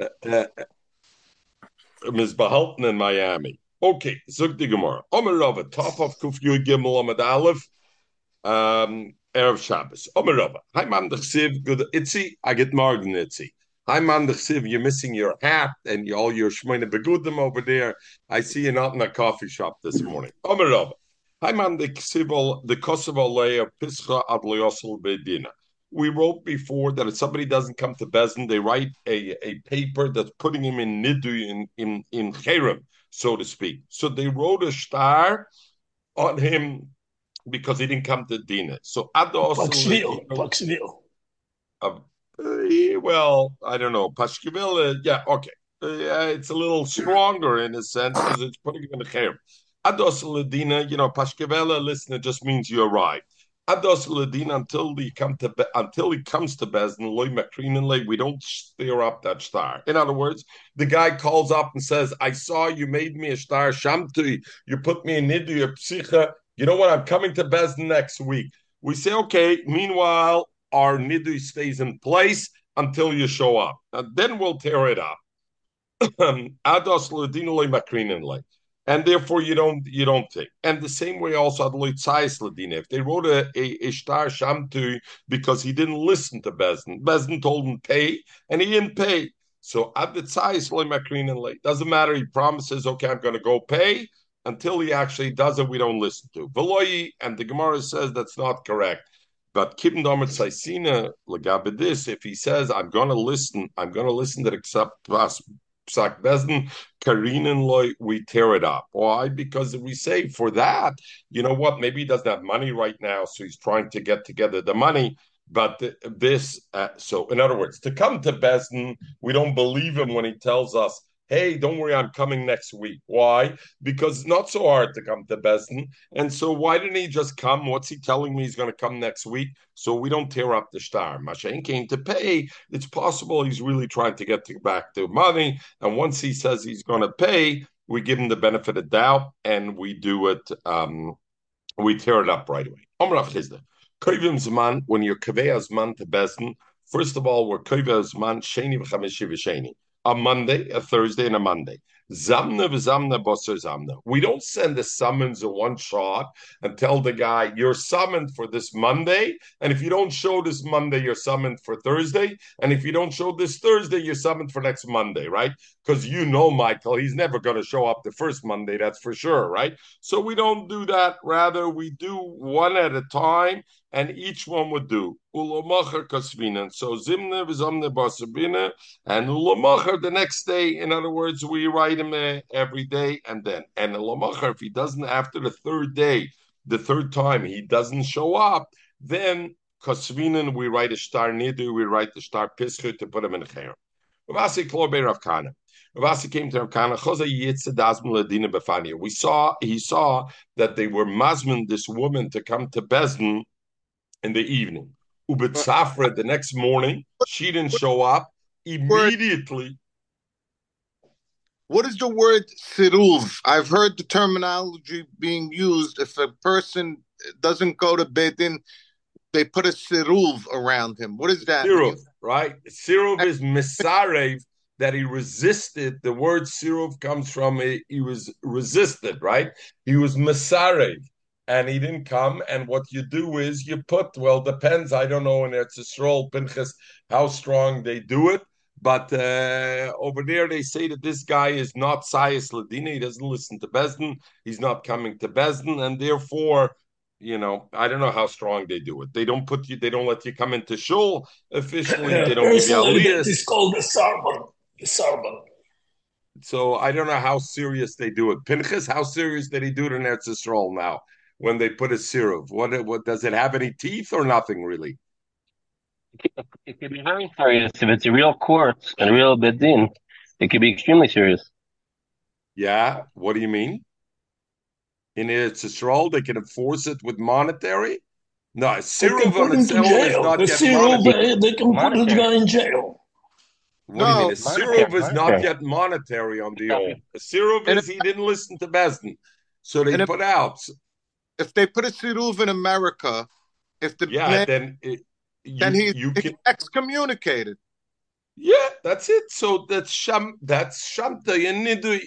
uh, Ms. Behalten in Miami. Okay, zog die Gemara. Omer Rava, top of Kuf Gimel Amad Aleph, Erev Shabbos. Omer Rava, hi man de Chsiv, good Itzi, I get Morgan Itzi. Hi man de Chsiv, you're missing your hat and all your Shmoyne Begudim over there. I see you not in a coffee shop this morning. Omer Rava, hi man de Chsiv, the Kosovo layer, Pischa Ad Bedina we wrote before that if somebody doesn't come to Bezin, they write a, a paper that's putting him in Nidu in in in Cherem, so to speak. So they wrote a star on him because he didn't come to Dina. So Ados. Uh, well, I don't know. Pashkeville, uh, yeah, okay. Uh, it's a little stronger in a sense because it's putting him in the Cherem. Ados Ladina, you know, Pashkevela listener just means you arrived. Until he come to until he comes to Bezdin loy makrininle, we don't stir up that star. In other words, the guy calls up and says, "I saw you made me a star shamtui. You put me in nidu your psicha. You know what? I'm coming to Bezdin next week." We say, "Okay." Meanwhile, our nidu stays in place until you show up, and then we'll tear it up. Ados Ladin loy makrininle and therefore you don't you don't take. And the same way also Ladina. If they wrote a, a, star shamtu because he didn't listen to Bezdin, Bezdin told him pay, and he didn't pay. So the tzais late doesn't matter. He promises, okay, I'm going to go pay until he actually does it. We don't listen to Veloyi, and the Gemara says that's not correct. But Kibn Domer Tzaisina Lagabedis, if he says, I'm going to listen, I'm going to listen to accept psak bezdin karinin loy we tear it up. Why? Because we say for that you know what? Maybe he doesn't have money right now so he's trying to get together the money but this uh, so in other words to come to bezdin we don't believe him when he tells us hey, don't worry, I'm coming next week. Why? Because it's not so hard to come to Beston. And so why didn't he just come? What's he telling me he's going to come next week? So we don't tear up the star. Mashain came to pay. It's possible he's really trying to get to back to money. And once he says he's going to pay, we give him the benefit of doubt and we do it, um, we tear it up right away. Zman, when you're Kaveh Zman to Beston, first of all, we're Kaveh Zman, Sheni v'chamishi v'sheni a Monday, a Thursday, and a Monday. Zamna v'zamna bosser zamna. We don't send the summons in one shot and tell the guy you're summoned for this Monday, and if you don't show this Monday, you're summoned for Thursday, and if you don't show this Thursday, you're summoned for next Monday, right? Because you know Michael, he's never going to show up the first Monday, that's for sure, right? So we don't do that. Rather, we do one at a time, and each one would do ulomacher kasvina. So zimne v'zamne basabina, and ulomacher the next day. In other words, we write him uh, every day, and then and ulomacher if he doesn't after the third day, the third time he doesn't show up, then kasvinen we write a star nidu, we write the star pischu to put him in cher. Rav Asi klor Rav Kana. Rav Asi came to Rav Kana. We saw he saw that they were masmin this woman to come to Besden in the evening. Ubetzafra the next morning, she didn't show up immediately. What is the word siruv? I've heard the terminology being used. If a person doesn't go to bed, Bedin, they put a siruv around him. What is that? Siruv, right? Siruv is misarev that he resisted. The word siruv comes from a, he was resisted, right? He was misarev and he didn't come. And what you do is you put, well, depends. I don't know in Eretz Yisrael, Pinchas, how strong they do it. But uh, over there, they say that this guy is not Sayas Ladina. He doesn't listen to Besdin. He's not coming to Besdin. And therefore, you know, I don't know how strong they do it. They don't put you, they don't let you come into shul officially. They don't give you. It's called the Sarban. The Sarban. So I don't know how serious they do it. Pinchas, how serious did he do it in Eretz Yisrael now? When they put a syrup? What, what does it have any teeth or nothing really? It could be very serious if it's a real court and a real bedin. It could be extremely serious. Yeah, what do you mean? In Eretz Yisrael, they can enforce it with monetary. No, Siruv on itself is not the yet Siruv, monetary. they can put the guy in jail. What do you mean? A Siruv is not yet monetary on the old. A Siruv is he didn't listen to Besdin, so they if, put out if they put a siruv in America, if the yeah, man, then it, you, then he, you he's can excommunicated. Yeah, that's it. So that's sham. That's shamta nidui.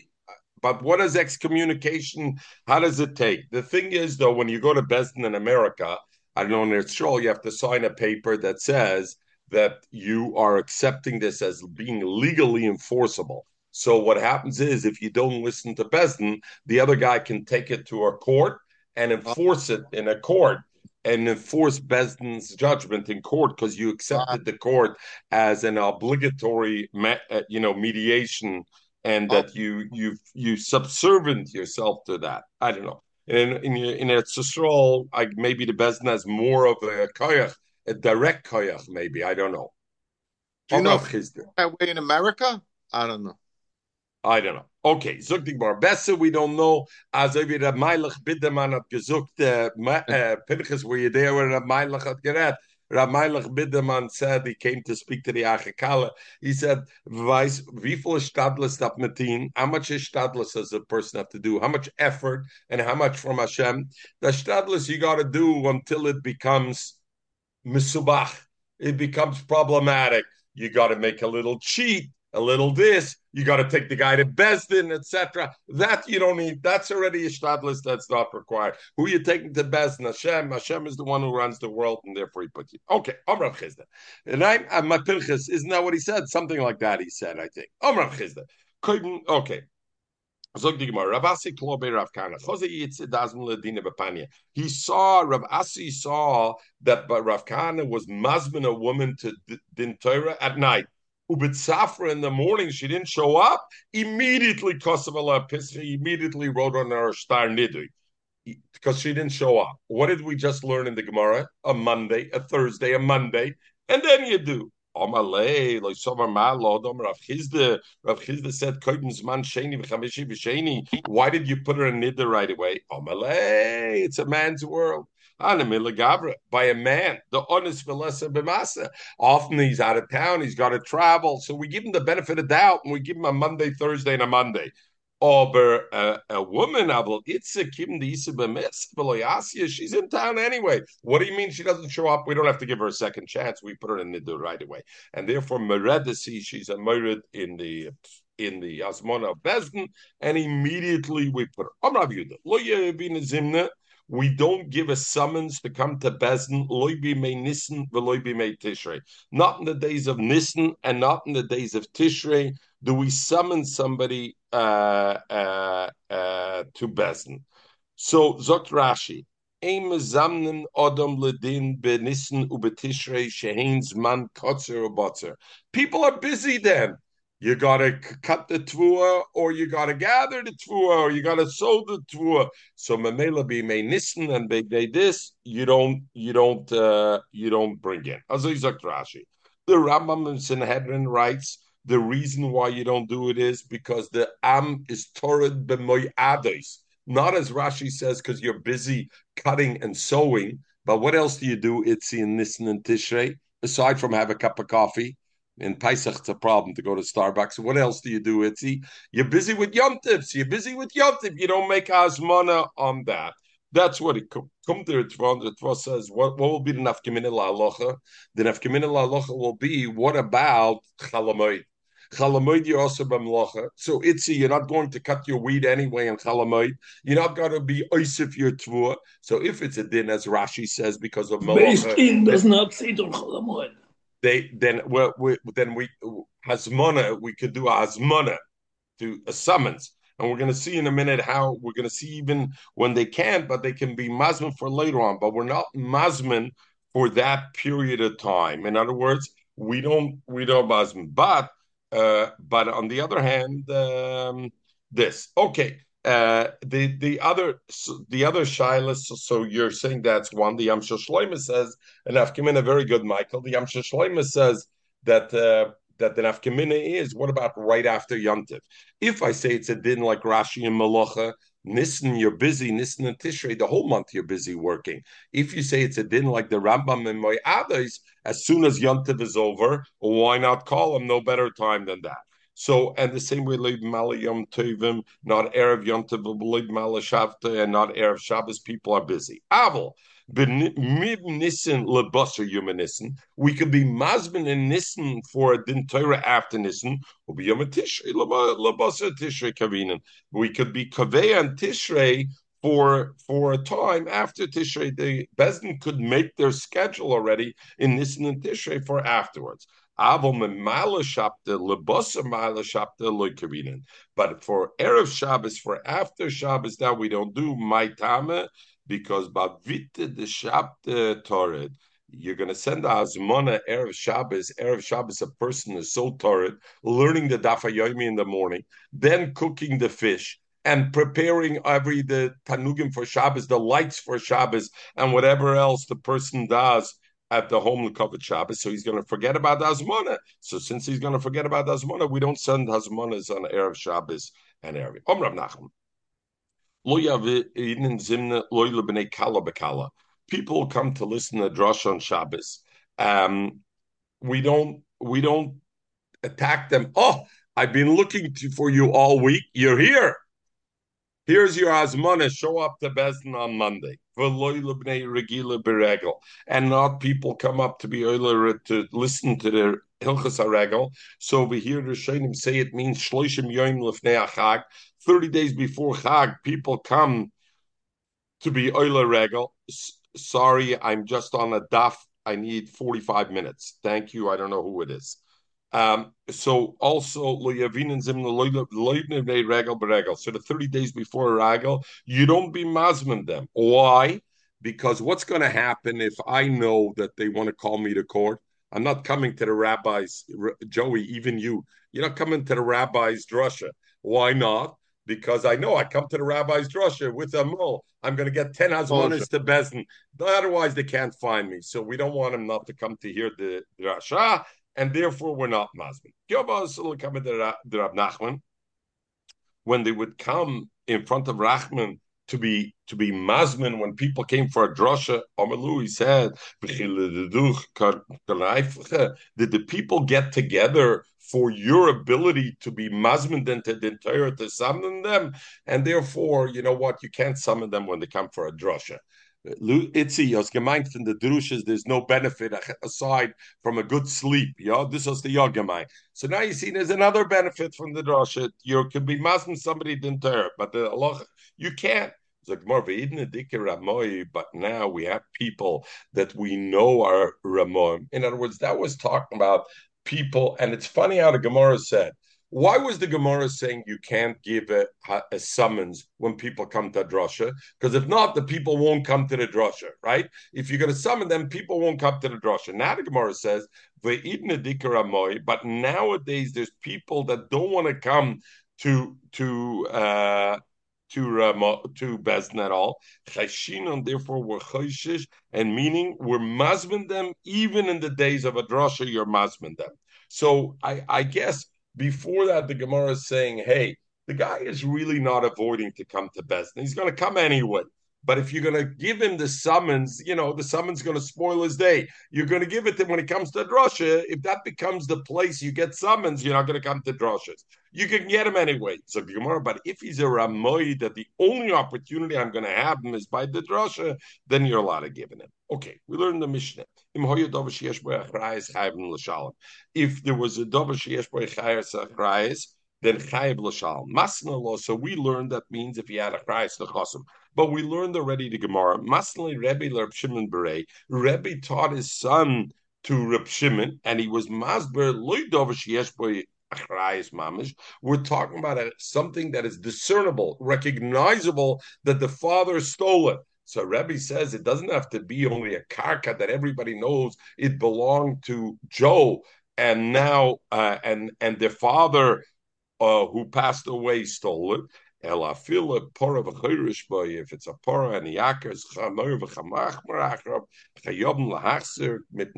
But what is excommunication? How does it take? The thing is, though, when you go to Besdin in America, I don't know in Israel, you have to sign a paper that says that you are accepting this as being legally enforceable. So what happens is, if you don't listen to Besdin, the other guy can take it to a court and enforce it in a court and enforce Besden's judgment in court because you accepted the court as an obligatory, uh, you know, mediation and oh. that you you you subservient yourself to that. I don't know. In in in Eretz I maybe the Besden has more of a koyach, a direct koyach, maybe I don't know. Do you know if that way in America? I don't know. I don't know. Okay, zuktig bar besser, we don't know. As wie der Meilich Biderman hat gesucht, äh, äh, Pinchas, were you there when der Meilich hat geredet? Ramaylich Biderman said he came to speak to the Achikala. He said, "Weiß wie viel stadlis that metin? How much is stadlis does a person have to do? How much effort and how much from Hashem? The stadlis you got to do until it becomes misubach. It becomes problematic. You got to make a little cheat a little this, you got to take the guy to Besdin, etc. That you don't need. That's already a stadlist. That's not required. Who are you taking to Besdin? Hashem. Hashem is the one who runs the world, and therefore he put you. Okay, Amrav Chizda. And I, uh, my Pinchas, isn't that what he said? Something like that. He said, I think. Amrav Chizda. Couldn't. Okay. He saw Rav Asi saw that Rav Kana was masmin a woman to din Torah at night. Ubitzafra in the morning, she didn't show up. Immediately, Kosovala Pisri immediately wrote on her star nidui because she didn't show up. What did we just learn in the Gemara? A Monday, a Thursday, a Monday, and then you do. Omalei, like Somer Malo, Chizda, Rav Chizda said, Koidens man sheni v'chamishi. Why did you put her in nidda right away? Omalei, it's a man's world by a man. The honest b'masa. Often he's out of town, he's got to travel. So we give him the benefit of doubt and we give him a Monday, Thursday, and a Monday. Or a, a woman, she's in town anyway. What do you mean she doesn't show up? We don't have to give her a second chance. We put her in the door right away. And therefore, Meredisi, she's a Mered in the in the Asmona of Besden, and immediately we put her. We don't give a summons to come to Bezdin, loibi me Nissen, veloibi me Tishrei. Not in the days of Nissen and not in the days of Tishrei do we summon somebody uh, uh, uh, to Bezin. So, Zot Rashi, Ein mezamnen odom ledin benissen ubetishrei sheheins man kotzer People are busy then. You got to cut the tvua, or you got to gather the tvua, or you got to sow the tvua. So memela be may nissen and be this. You don't, you don't, uh, you don't bring in. Also Rashi. The Rambam in Sanhedrin writes the reason why you don't do it is because the am is torrid b'moy adis. Not as Rashi says because you're busy cutting and sowing. But what else do you do? It's in Nissen and Tishrei aside from have a cup of coffee in Pesach, it's a problem to go to Starbucks. What else do you do, Itzi? You're busy with yomtivs. You're busy with yomtiv. You don't make asmana on that. That's what it come to it. It says, what, what will be the nafkamina halacha? The nafkamina halacha will be, what about chalamoid? Chalamoid you're also b'mlacha. So itzi, you're not going to cut your weed anyway in chalamoid. You're not going to be oisif your tvua. So if it's a din, as Rashi says, because of malacha, does not say on chalamoid they then well, we, then we hasmona we could do hasmona to a summons. And we're going to see in a minute how we're going to see even when they can't but they can be masman for later on. But we're not masman for that period of time. In other words we don't we don't masman but uh but on the other hand um this. Okay uh, the the other the other shilas. So you're saying that's one. The Yamsha Shloima says, and Afkamina, very good, Michael. The Yamsha Shloima says that uh, that the Afkamina is. What about right after Yontiv? If I say it's a din like Rashi and Malacha, Nissen, you're busy. Nissen and Tishrei, the whole month you're busy working. If you say it's a din like the Rambam and Moyadas, as soon as Yontiv is over, why not call them? No better time than that. So, and the same way, Leib Mala Yom Tovim, um, not Erev Yom Tov, Leib Mala Shavta, and not Erev Shabbos, people are busy. Aval, Nissen lebusser human Nissen. We could be Masmin and Nissen for a din Torah after Nissen. We could be Kaveh and Tishrei for for a time after Tishrei. The Bezdin could make their schedule already in Nissen and Tishrei for afterwards. But for Erev Shabbos, for after Shabbos, that we don't do my because Bavite the Shabte Torah. You're going to send a Azmona Erev Shabbos. Erev Shabbos, a person is so torrid, learning the Dafa Yomi in the morning, then cooking the fish, and preparing every the Tanugim for Shabbos, the lights for Shabbos, and whatever else the person does at the home covered Shabbos, so he's going to forget about Hazmona. So since he's going to forget about Hazmona, we don't send Hazmonas on Erev Shabbos and Erev. Om Nachman. People come to listen to Drush on Shabbos. Um, we don't we don't attack them. Oh, I've been looking to, for you all week. You're here. Here's your Azmana. Show up to Bezdin on Monday. And not people come up to be earlier to listen to their Hilchas Aregel. So we hear the Shainim say it means Shloishim Yoim Chag. 30 days before Chag, people come to be Euler Regel. Sorry, I'm just on a daf. I need 45 minutes. Thank you. I don't know who it is. Um, so also So the 30 days before a ragel, you don't be masman them. Why? Because what's going to happen if I know that they want to call me to court? I'm not coming to the rabbis, Joey, even you. You're not coming to the rabbis drusha. Why not? Because I know I come to the rabbi's drusha with a mul. I'm going to get 10 hazmanas to Bezdin. Otherwise, they can't find me. So we don't want them not to come to hear the drasha and therefore we're not Masmin. When they would come in front of Rachman to be to be Masmin, when people came for a drosha, Amalu, he said, did the people get together for your ability to be Masmin than to the to summon them? And therefore, you know what, you can't summon them when they come for a drosha. Itzi, as gemeint from the drushes, there's no benefit aside from a good sleep. Yeah, this was the yogamai. So now you see there's another benefit from the drusha. You can be masking somebody dinter, but the Allah you can't. But now we have people that we know are Ramon. In other words, that was talking about people, and it's funny how the Gemara said why was the Gemara saying you can't give a, a summons when people come to drasha? Because if not, the people won't come to the drasha, right? If you're going to summon them, people won't come to the drasha. Now the Gemara says, but nowadays there's people that don't want to come to to uh, to uh, to Bezdin at all. and therefore we're chayshish, and meaning we're masmin them even in the days of a drasha. You're masmin them. So I, I guess before that, the Gemara is saying, hey, the guy is really not avoiding to come to Bezdin. He's going to come anyway. But if you're going to give him the summons, you know, the summons going to spoil his day. You're going to give it to him when he comes to drasha. If that becomes the place you get summons, you're not going to come to drashas. You can get him anyway. So Gemara, but if he's a Ramoy that the only opportunity I'm going to have him is by the drasha, then you're allowed to give him. Okay, we learned the Mishnah. If there was a Boy then chayiv l'shal. Masna lo. So we learned that means if he had a chayes. But we learned already the Gemara. Masnali Rebbe Reb Shimon Berei. Rebbe taught his son to Reb Shimon, and he was masber loydov sheyesh boy mamish. We're talking about a, something that is discernible, recognizable that the father stole it. So Rebbe says it doesn't have to be only a karka that everybody knows it belonged to Joe, and now uh, and and their father uh, who passed away stole it. Boy. If it's a pora and yakers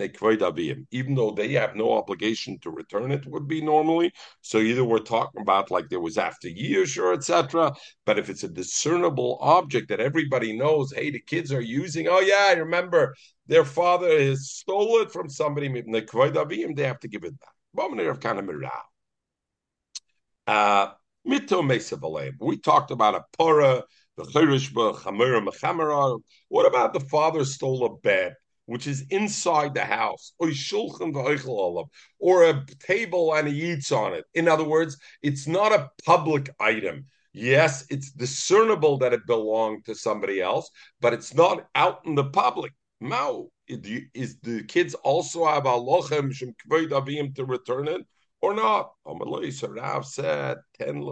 kvoid avim. Even though they have no obligation to return it, would be normally. So either we're talking about like there was after years or etc. But if it's a discernible object that everybody knows, hey, the kids are using. Oh yeah, I remember their father has stole it from somebody. They have to give it back. kind uh, we talked about a pora, the cheresh, bechamer, mechamer. What about the father stole a bed? Which is inside the house, or a table and he eats on it. In other words, it's not a public item. Yes, it's discernible that it belonged to somebody else, but it's not out in the public. Mao, is the kids also have alochem shem to return it or not? Rav said ten.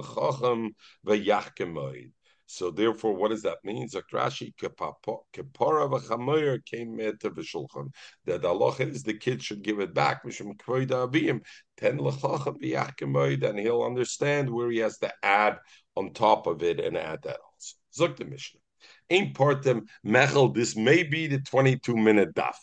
So therefore, what does that mean? Zakrashi kepara v'chamoyer came to v'shulchan. That Allah is the kid should give it back. Mishum kvoid avim ten lechachem v'yachkemoid, and he'll understand where he has to add on top of it and add that also. Zok the Mishnah. Them mechel. This may be the twenty-two minute daf.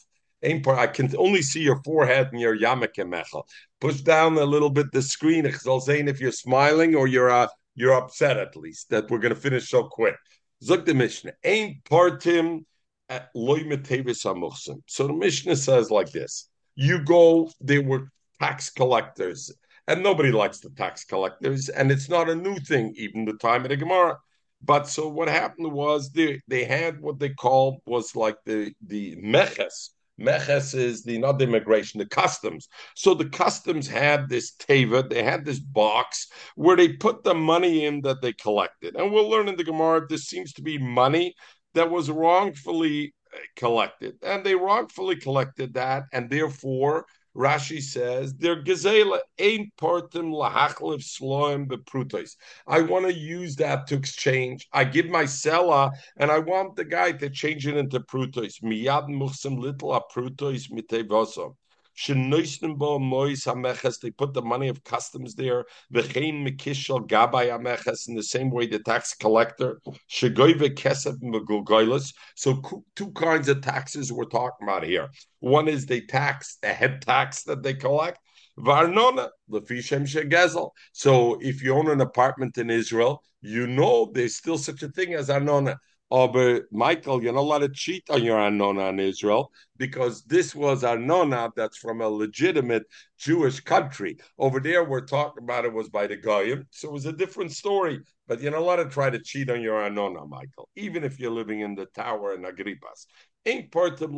I can only see your forehead and your yamek mechel. Push down a little bit the screen. I'll saying if you're smiling or you're uh, you're upset at least that we're going to finish so quick. Zok the Mishnah. Ain't partim at loy amuchsim. So the Mishnah says like this: You go. There were tax collectors, and nobody likes the tax collectors, and it's not a new thing. Even the time of the Gemara. But so what happened was they they had what they called was like the the meches Meches is the not the immigration, the customs. So the customs had this teva, they had this box where they put the money in that they collected. And we'll learn in the Gemara this seems to be money that was wrongfully uh, collected. And they wrongfully collected that, and therefore Rashi says, "They're gazela ain't partim lahachlev sloim beprutos." I want to use that to exchange. I give my seller, and I want the guy to change it into prutos. Miyad muchsim little a prutos mitevosom. They put the money of customs there. In the same way the tax collector. So two kinds of taxes we're talking about here. One is they tax the head tax that they collect. Varnona. So if you own an apartment in Israel, you know there's still such a thing as arnona. Oh, but Michael, you're not allowed to cheat on your Arnona in Israel because this was Arnona that's from a legitimate Jewish country. Over there, we're talking about it was by the Goyim, so it was a different story. But you're not allowed to try to cheat on your Arnona, Michael, even if you're living in the tower in Agrippas. Ain't part of.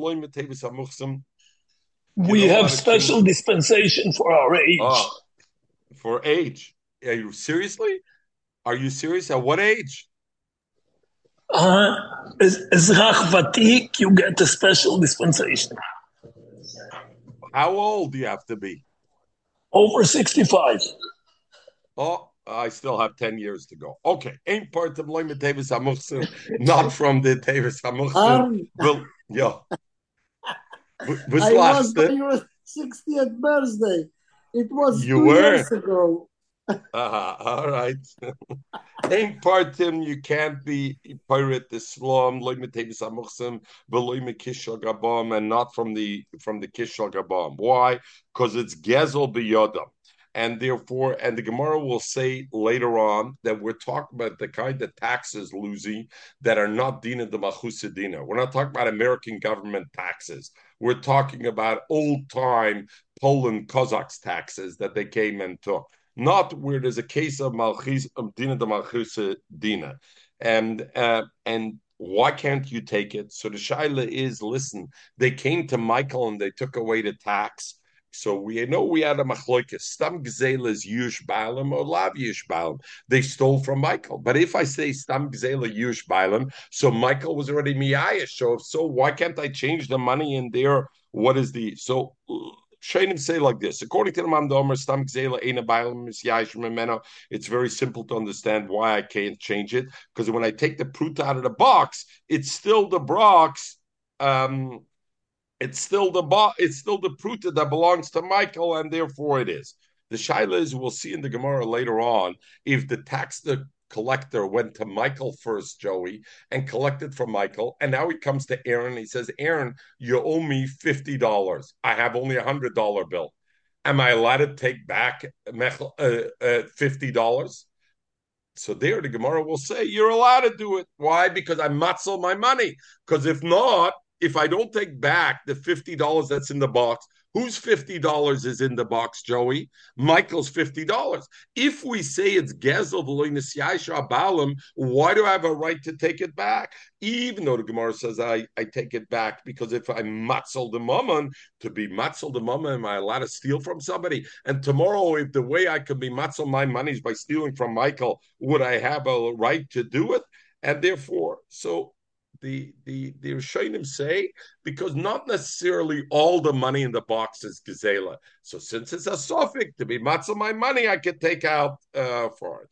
We have special dispensation for our age. Oh, for age? Are you seriously? Are you serious? At what age? Uh, Ezrach Vatik, you get a special dispensation. How old do you have to be? Over 65. Oh, I still have 10 years to go. Okay. Ain't part of Loim Tevis Hamuchsim, not from the Tevis Hamuchsim. Well, yeah. I was on your 60th birthday. It was you two were? years ago. Uh-huh. All right. Ain't partim, you can't be pirate the slum, gabam, and not from the from the kishal gabam. Why? Because it's gezel biyodam. And therefore, and the Gemara will say later on that we're talking about the kind of taxes, Lucy, that are not dina de machusadina. We're not talking about American government taxes. We're talking about old time Poland Cossacks taxes that they came and took not where there's a case of malchis of dina de malchus dina, and uh, and why can't you take it? So the shaila is, listen, they came to Michael and they took away the tax. So we know we had a machloikis. Stam gzela is yush balam or lav yush balam. They stole from Michael. But if I say stam gzela yush balam, so Michael was already miyayish. So if so why can't I change the money in there? What is the so? Shainim say like this. According to the Mamdomer, Stam it's very simple to understand why I can't change it. Because when I take the pruta out of the box, it's still the box. Um, it's still the bo- it's still the pruta that belongs to Michael, and therefore it is. The shaila is we'll see in the Gemara later on if the tax the collector went to Michael first, Joey, and collected from Michael. And now he comes to Aaron. He says, Aaron, you owe me $50. I have only a $100 bill. Am I allowed to take back uh, uh, $50? So there, the Gemara will say, you're allowed to do it. Why? Because I matzel my money. Because if not, if I don't take back the $50 that's in the box, Whose $50 is in the box, Joey? Michael's $50. If we say it's Gezel Balam, why do I have a right to take it back? Even though the Gemara says I, I take it back because if I matzel the mammon, to be matzel the mammon, am I allowed to steal from somebody? And tomorrow, if the way I could be matzel my money is by stealing from Michael, would I have a right to do it? And therefore, so the the the Rishonim say because not necessarily all the money in the box is gazela. So since it's a suffix to be matzah my money, I could take out uh, for it.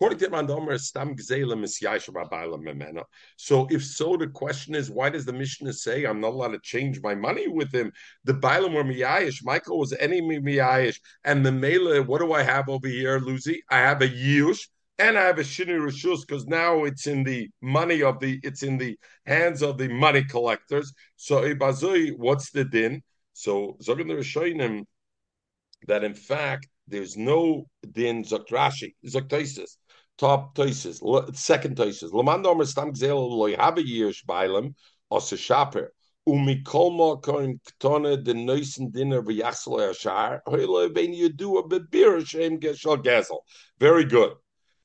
According to Randomer, stam memena. So if so, the question is, why does the Mishnah say I'm not allowed to change my money with him? The bailam were miyayish. Michael was any miyayish, and the mele. What do I have over here, Lucy? I have a yush and I have a shini rishus because now it's in the money of the it's in the hands of the money collectors. So ibazui, what's the din? So zogan the that in fact there's no din zokrashi zoktaisis top toises second toises lamando omer stam gzel loy have a year shbailem os shaper umikol koin ktone de neusen dinner v'yachsel yashar hoyle ben do a bebir shem geshal gazel very good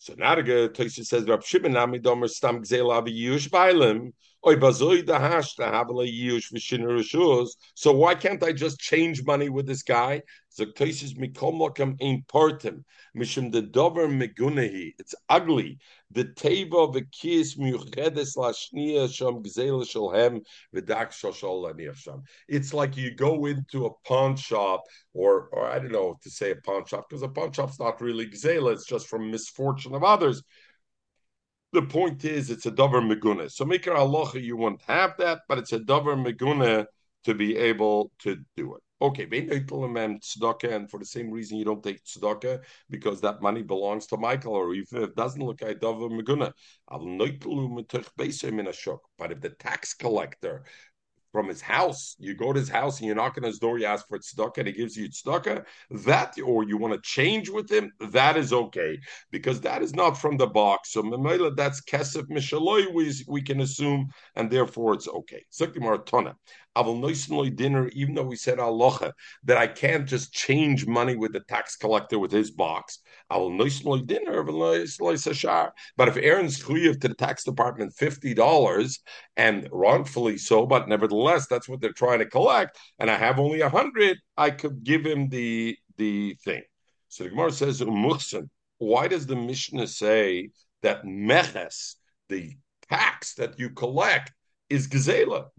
so now the Tosis says Rab Shimon Amidomer Stam Gzel Avi Yush Bailim Oy Bazoi the Hash to Havale Yush Vishin Rishus. So why can't I just change money with this guy? So Tosis Mikom Lokam Ein Portim Mishim the Dover Megunehi. It's ugly the teva v'kis miuchedes lashnia sham gzela shalhem v'dak shoshol sham. It's like you go into a pawn shop, or or I don't know to say a pawn shop because a pawn shop's not really gzela; it's just from misfortune of others. The point is, it's a davar meguna. So mikra halacha, you won't have that, but it's a davar meguna to be able to do it. Okay, tzedakah, um, and for the same reason you don't take tzedakah because that money belongs to Michael, or if it doesn't look like Dava Meguna. Tell him. But if the tax collector from his house. You go to his house and you knock on his door, you ask for tzedakah, and he gives you tzedakah. That, or you want to change with him, that is okay because that is not from the box. So memela, that's kesef mishaloi. We we can assume, and therefore it's okay. Sukimar tona. Dinner, even though we said aloha that I can't just change money with the tax collector with his box. Aval dinner, but if Aaron's chuyev to the tax department fifty dollars and wrongfully so, but nevertheless that's what they're trying to collect, and I have only a hundred, I could give him the the thing. So the Gemara says, Umuchsen, why does the Mishnah say that meches, the tax that you collect, is gezela.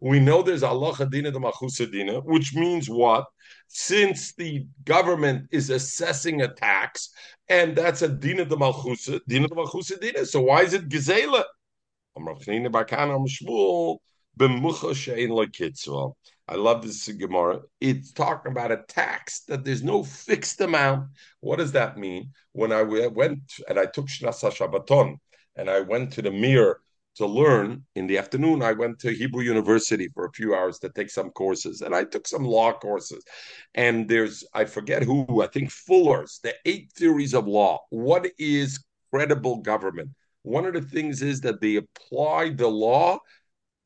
We know there's Allah dina de machusadina, which means what? Since the government is assessing a tax, and that's a dina de malchusa, dina de malchusadina. So why is it gezela? I love this Gemara. It's talking about a tax that there's no fixed amount. What does that mean? When I went and I took Shnasa Shabbaton and I went to the mirror to learn in the afternoon i went to hebrew university for a few hours to take some courses and i took some law courses and there's i forget who i think fuller's the eight theories of law what is credible government one of the things is that they apply the law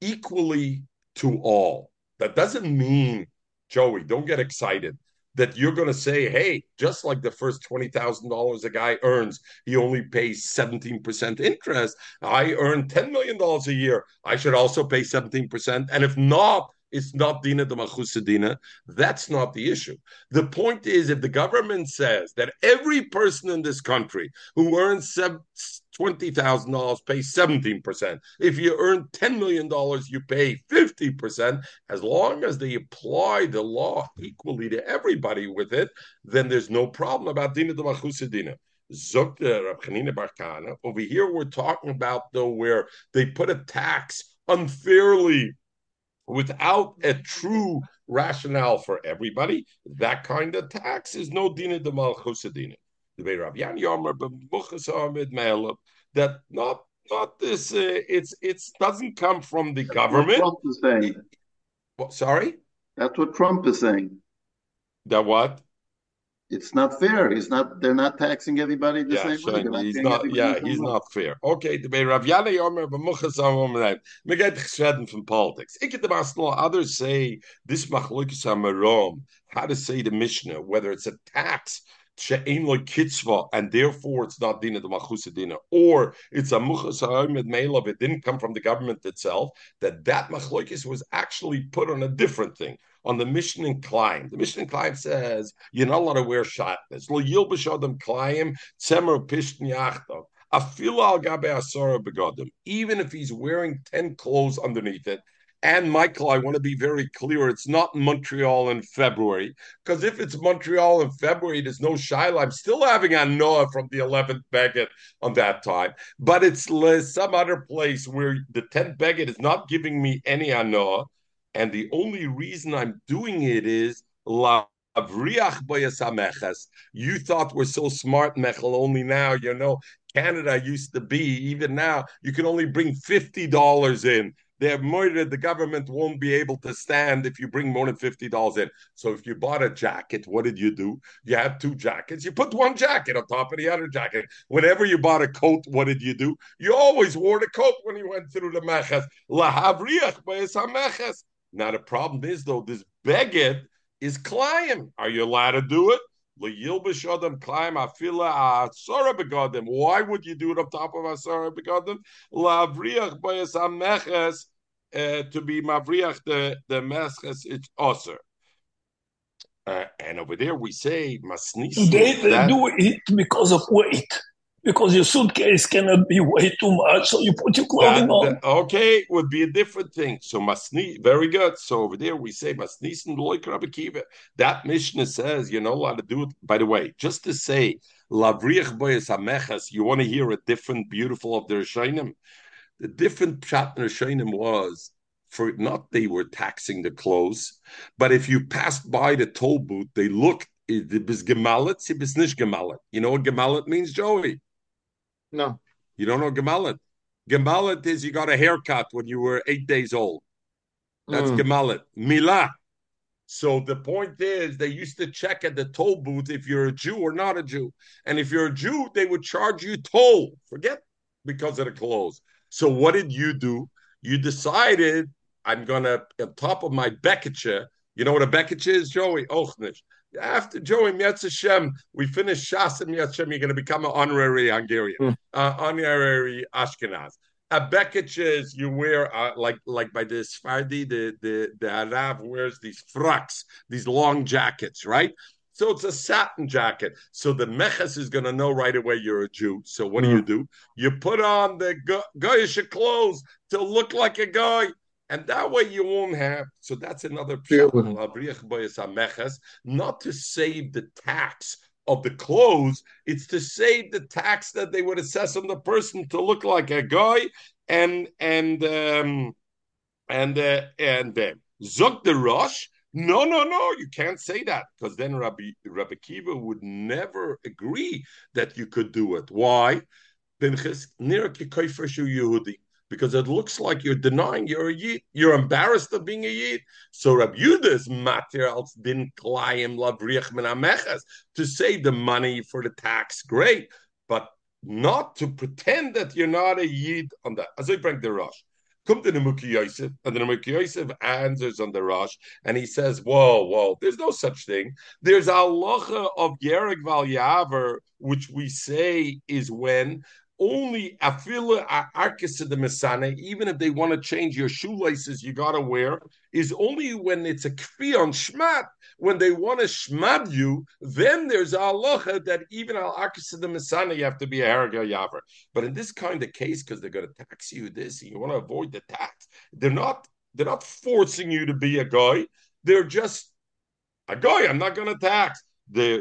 equally to all that doesn't mean joey don't get excited that you're going to say, hey, just like the first $20,000 a guy earns, he only pays 17% interest. I earn $10 million a year. I should also pay 17%. And if not, it's not dina de machusadina. That's not the issue. The point is, if the government says that every person in this country who earns $20,000 pay 17%. If you earn $10 million, you pay 50%. As long as they apply the law equally to everybody with it, then there's no problem about Dina de Machusadina. Over here, we're talking about though where they put a tax unfairly without a true rationale for everybody. That kind of tax is no dina de malchusadina that not not this. Uh, it's it's doesn't come from the That's government. Trump is saying. It, sorry. That's what Trump is saying. That what? it's not fair. He's not. They're not taxing everybody the yeah, same way. Not he's not. Yeah, he's not fair. Okay, the way Rav Yana Yomer b'muchas amomer me get geschredden from politics. Ik get the. Others say this machlokes amarom. How to say the Mishnah whether it's a tax she'ein lo kitzva, and therefore it's not dina the dina, or it's a muchas ha'omed meilav, it didn't come from the government itself, that that machlokes was actually put on a different thing on the Mishnah Klein. The Mishnah Klein says you're not allowed to wear shatnez. Lo yil b'shodem Klein tzemer pishn yachtav. Even if he's wearing 10 clothes underneath it, and Michael, I want to be very clear, it's not Montreal in February, because if it's Montreal in February, there's no Shiloh. I'm still having a Noah from the 11th Beget on that time, but it's some other place where the 10th Beget is not giving me any Anoah, and the only reason I'm doing it is La you thought we're so smart, Mechel, only now, you know, Canada used to be, even now, you can only bring $50 in they're murdered. The government won't be able to stand if you bring more than fifty dollars in. So if you bought a jacket, what did you do? You had two jackets. You put one jacket on top of the other jacket. Whenever you bought a coat, what did you do? You always wore the coat when you went through the mechas. meches. Now the problem is though, this beget is climb. Are you allowed to do it? Why would you do it on top of Asara Begadim? Lavriach Bayas uh, to be Mavriach the, the Meches it's Osir. Uh, and over there we say Masnisi. Today they that, do it because of weight because your suitcase cannot be way too much, so you put your clothing that, on. That, okay, would be a different thing. So masni, very good. So over there we say masnisin loik That Mishnah says you're not allowed to do it. By the way, just to say lavrich boyes amechas, you want to hear a different beautiful of the Rishonim. The different pshat in Rishonim was for not they were taxing the clothes, but if you passed by the toll booth, they looked. It was gemalit, it was nicht gemalit. You know what gemalit means, Joey? No. You don't know Gemalit? Gemalit is you got a haircut when you were eight days old. That's mm. Gemalit. Milah. So the point is, they used to check at the toll booth if you're a Jew or not a Jew. And if you're a Jew, they would charge you toll. Forget because of the clothes. So what did you do? You decided, I'm going to, on top of my Beketche, you know what a Beketche is, Joey? Ochnish after Joey Mietz Hashem, we finish Shas and Mietz Hashem, you're going to become an honorary Hungarian, mm. uh, honorary Ashkenaz. A Bekich is you wear uh, like like by the Sfardi, the the the Arab wears these frocks, these long jackets, right? So it's a satin jacket. So the meches is going to know right away you're a Jew. So what mm. do you hmm. do? You put on the goyish clothes to look like a guy and that way you won't have. So that's another not to save the tax of the clothes, it's to save the tax that they would assess on the person to look like a guy and and um, and uh, and uh, zuk the rush. No, no, no, you can't say that because then Rabbi Rabbi Kiva would never agree that you could do it. Why? Because it looks like you're denying you're a Yid. You're embarrassed of being a Yid. So Rabbi Yuda's materials didn't klayim lavrich min ameches to save the money for the tax. Great, but not to pretend that you're not a Yid on that. As I bring the Rosh. Come to the Muki Yosef, and the Muki Yosef answers on the Rosh, and he says, Whoa, whoa, there's no such thing. There's a locha of Yerek Val Yaver, which we say is when only afila arkis the mesane, even if they want to change your shoelaces, you gotta wear, is only when it's a kfi on shmat. When they want to shmad you, then there's a halacha that even al arkis the mesane, you have to be a haraga yaver. But in this kind of case, because they're going to tax you this, and you want to avoid the tax, they're not. They're not forcing you to be a guy. They're just a guy. I'm not going to tax. The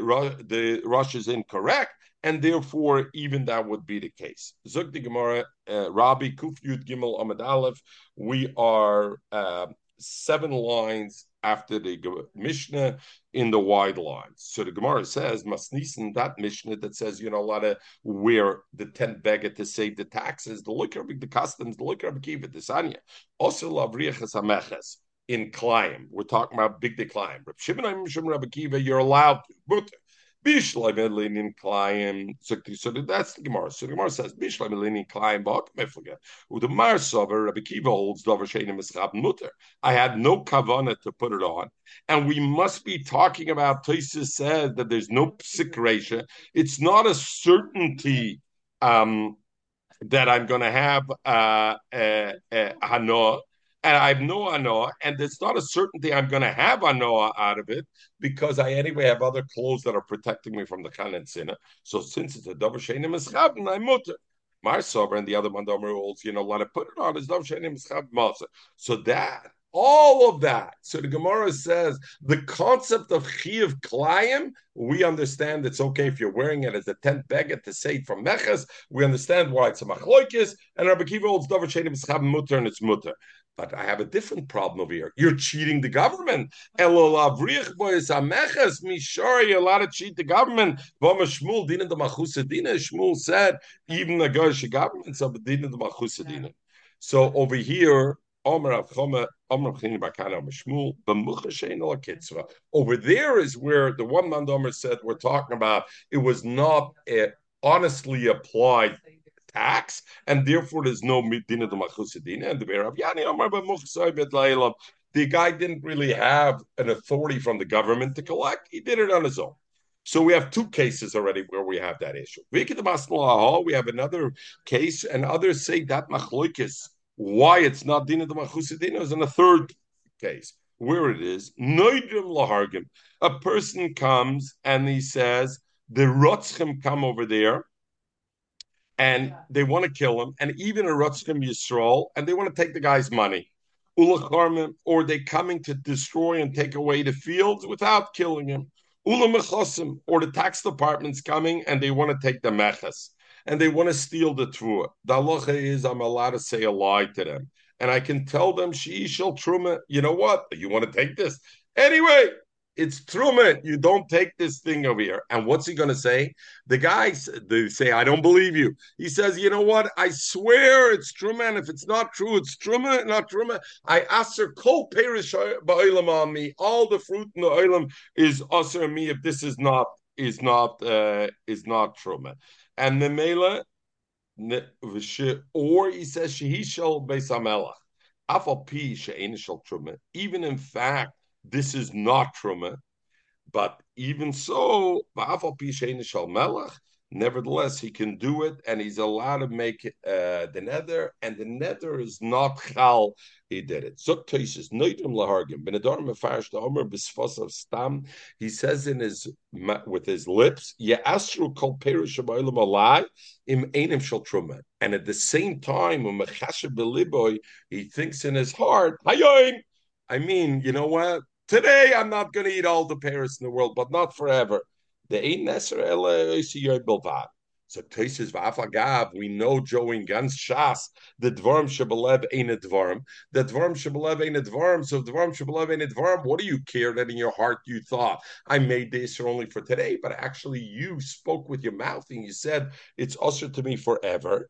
the Rosh is incorrect and therefore even that would be the case. Zuk the Gemara, uh, Rabbi Kuf Yud Gimel Amad Aleph. We are uh, seven lines after the Mishnah in the wide lines. So the Gemara says, Masnisen, that Mishnah that says, you know, a lot of where the tent beggar to save the taxes, the liquor, the customs, the liquor, the kiva, the sanya. Also, lavriachas ameches in climb. We're talking about big decline. Rabbi Shimon, you're allowed to. Bishlam Elinin Klein. So that's the Gemara. So the Gemara says Bishlam Elinin Bak Meflaga. the Sover Rabbi Kiva holds Dover Sheinim Mischab Mutter. I had no kavana to put it on, and we must be talking about. Tosis said that there's no psik It's not a certainty. Um, that I'm going to have uh, uh, uh, hanoah, and I have no anoah, and it's not a certainty I'm going to have anoah out of it because I anyway have other clothes that are protecting me from the khan and sinner. So since it's a davar shenim eschavn, I'm mutter. My sober and the other mandomer rules, you know, let it put it on is davar shenim eschavn So that all of that. So the Gemara says the concept of chiv klayim, we understand it's okay if you're wearing it as a tent beggar to say from Meches. We understand why it's a machloikis, and Rabbi Kiva holds davar shenim eschavn mutter and it's mutter. But I have a different problem over here. You're cheating the government. You're allowed to cheat the government. Shmuel said, even the Goyish governments of the So over here, over there is where the one Mandomer said we're talking about it was not eh, honestly applied tax, and therefore there's no midina de machusadina. And the Rav Yani Amar the guy didn't really have an authority from the government to collect; he did it on his own. So we have two cases already where we have that issue. We have another case, and others say that machloikis, why it's not dina de machusadina, is in a third case where it is noidim lahargim. A person comes and he says the rotzchem come over there and they want to kill him, and even a Rutzkim Yisrael, and they want to take the guy's money. Ulacharmim, or they coming to destroy and take away the fields without killing him. Ula mechosim, or the tax department's coming and they want to take the mechas and they want to steal the trua. The halacha is I'm allowed to say a lie to them, and I can tell them she shall truma. You know what? You want to take this anyway? It's Truman. You don't take this thing over here. And what's he going to say? The guys they say, I don't believe you. He says, you know what? I swear it's Truman. If it's not true, it's Truman, not Truman. I ask her, Kol perish on me. All the fruit in the oilam is usher me if this is not is not uh, is not Truman. And the Mela, or he says, Shehi shall shall Truman. Even in fact, this is not truma. But even so, nevertheless, he can do it, and he's allowed to make uh, the nether, and the nether is not chal. He did it. So Toises noidim lahargim benedar mefarish omer bisfos of stam. He says in his with his lips, "Ye'asru kol perish abaylam alai im einim shel truma." And at the same time, when he thinks in his heart, "Hayoim." I mean, you know what? Today I'm not going to eat all the pears in the world, but not forever. Ain't necessarily so Tosis v'afagav, we know Joe in Gans Shas, the Dvarm Shabalev ain't a Dvarm. The Dvarm Shabalev ain't a Dvarm. So Dvarm Shabalev ain't a Dvarm. What do you care that in your heart you thought I made this only for today, but actually you spoke with your mouth and you said it's usher to me forever.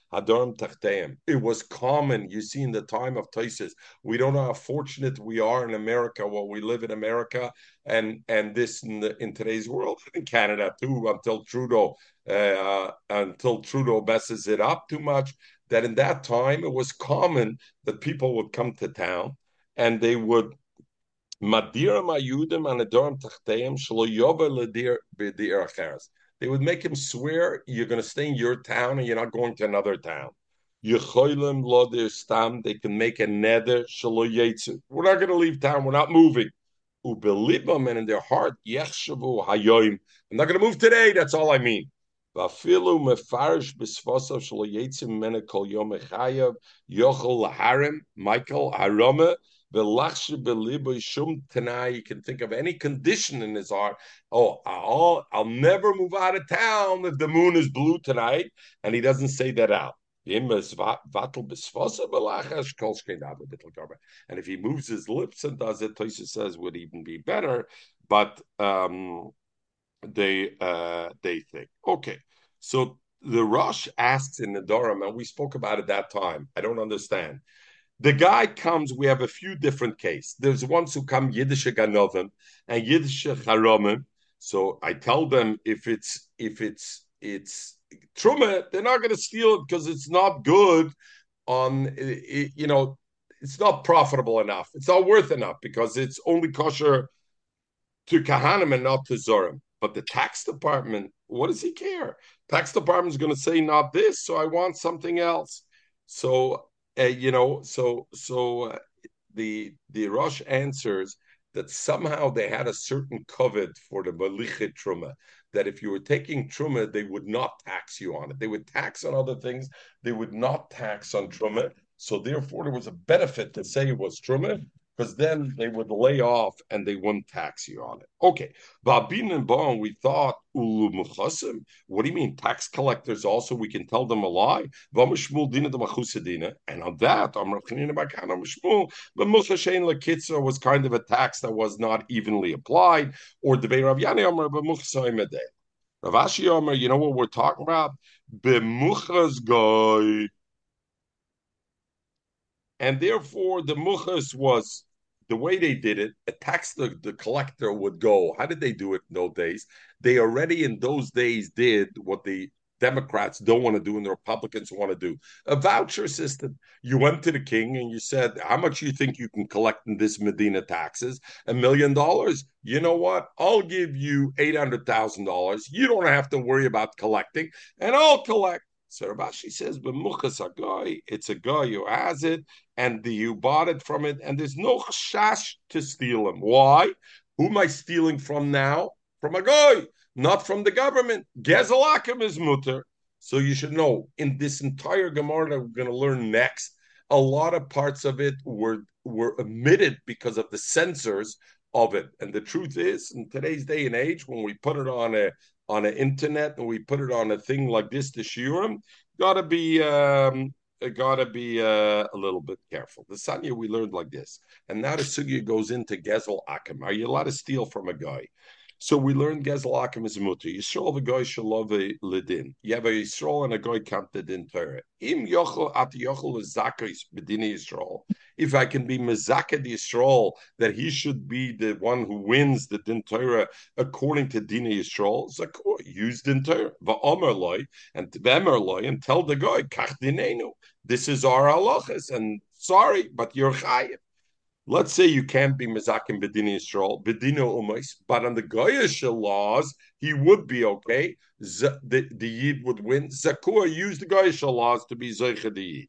It was common, you see, in the time of Taisis. We don't know how fortunate we are in America while we live in America and and this in, the, in today's world, in Canada too, until Trudeau uh, until Trudeau messes it up too much. That in that time it was common that people would come to town and they would Madira Mayudim and Adoram Tachteim Shlo Ledir B'dir Acheres. They would make him swear you're going to stay in your town and you're not going to another town. They can make a nether We're not going to leave town. We're not moving. Ubelibam and in their heart. I'm not going to move today. That's all I mean. Michael you can think of any condition in his heart. Oh, I'll, I'll never move out of town if the moon is blue tonight, and he doesn't say that out. And if he moves his lips and does it, Tosa says would even be better. But um, they uh, they think okay. So the Rosh asks in the Durham, and we spoke about it that time. I don't understand. The guy comes. We have a few different cases. There's ones who come Yiddish Ganovim and Yiddish Charomim. So I tell them if it's if it's it's truma, they're not going to steal it because it's not good. On you know, it's not profitable enough. It's not worth enough because it's only kosher to kahanim and not to zorim. But the tax department, what does he care? Tax department is going to say not this, so I want something else. So you know, so so uh, the the Rosh answers that somehow they had a certain covet for the malichet truma. That if you were taking truma, they would not tax you on it. They would tax on other things. They would not tax on truma. So therefore, there was a benefit to say it was truma because then they would lay off and they wouldn't tax you on it. Okay, Babin and Bon, we thought ulu What do you mean tax collectors? Also, we can tell them a lie. And on that, but Lakitza was kind of a tax that was not evenly applied. Or the Rav Yani Amar Rav Ashi Amar, you know what we're talking about? Bemuchas guy. And therefore, the muchas was the way they did it, a tax the, the collector would go. How did they do it in those days? They already in those days did what the Democrats don't want to do and the Republicans want to do. A voucher system. You went to the king and you said, How much you think you can collect in this Medina taxes? A million dollars. You know what? I'll give you $800,000. You don't have to worry about collecting, and I'll collect. So Rabashi says, "B'muchas a guy, it's a guy who has it, and the, you bought it from it, and there's no chash to steal him. Why? Who am I stealing from now? From a guy, not from the government. Gezalakim is mutter. So you should know in this entire Gemara that we're going to learn next, a lot of parts of it were were omitted because of the censors of it. And the truth is, in today's day and age, when we put it on a on an internet and we put it on a thing like this to shiurim, gotta be um, gotta be uh, a little bit careful. The sanya we learned like this, and now the sugya goes into gezel akim. Are you allowed to steal from a guy? So we learned Gezel Akim is mutter. Yisrael the goy shalove ledin. You have a Yisrael and a goy counted in Torah. Im yochel at yochel zakis bedini Yisrael. If I can be mezaked Yisrael, that he should be the one who wins the din Torah according to din Yisrael, zakur use din Torah. Va'omer loy and v'emer loy and tell the guy kach dinenu. This is our halachas and sorry, but you're chayiv. Let's say you can't be Mizakim Bedini Yisrael, Bedino Umais, but on the Goyish laws, he would be okay. Z- the, the Yid would win. Zakua used the Goyish laws to be Zoicha the Yid.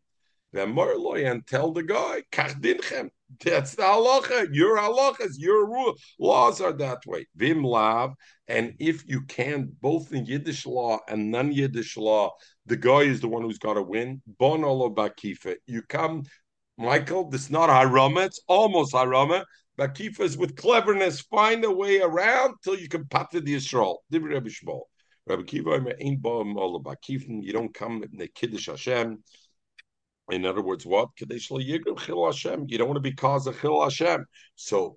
Then Morloy and tell the guy, Kachdinchem. That's the halacha. Your halachas, your rule, laws are that way. Vim lav, and if you can, both in Yiddish law and non-Yiddish law, the guy is the one who's got to win. Bon olo bakifa. You come Michael, this is not harama, it's almost harama. But Kifas with cleverness find a way around till you can pat the Yisrael. Rabbi Kiva, you don't come in the Kiddush Hashem. In other words, what? You don't want to be cause of Chil Hashem. So,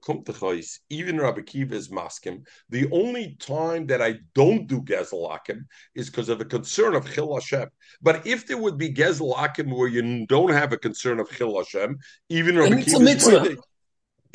even Rabbi Kiva is maskim. The only time that I don't do Gezelakim is because of a concern of Chil Hashem. But if there would be Gezelakim where you don't have a concern of Chil Hashem, even Rabbi Kiva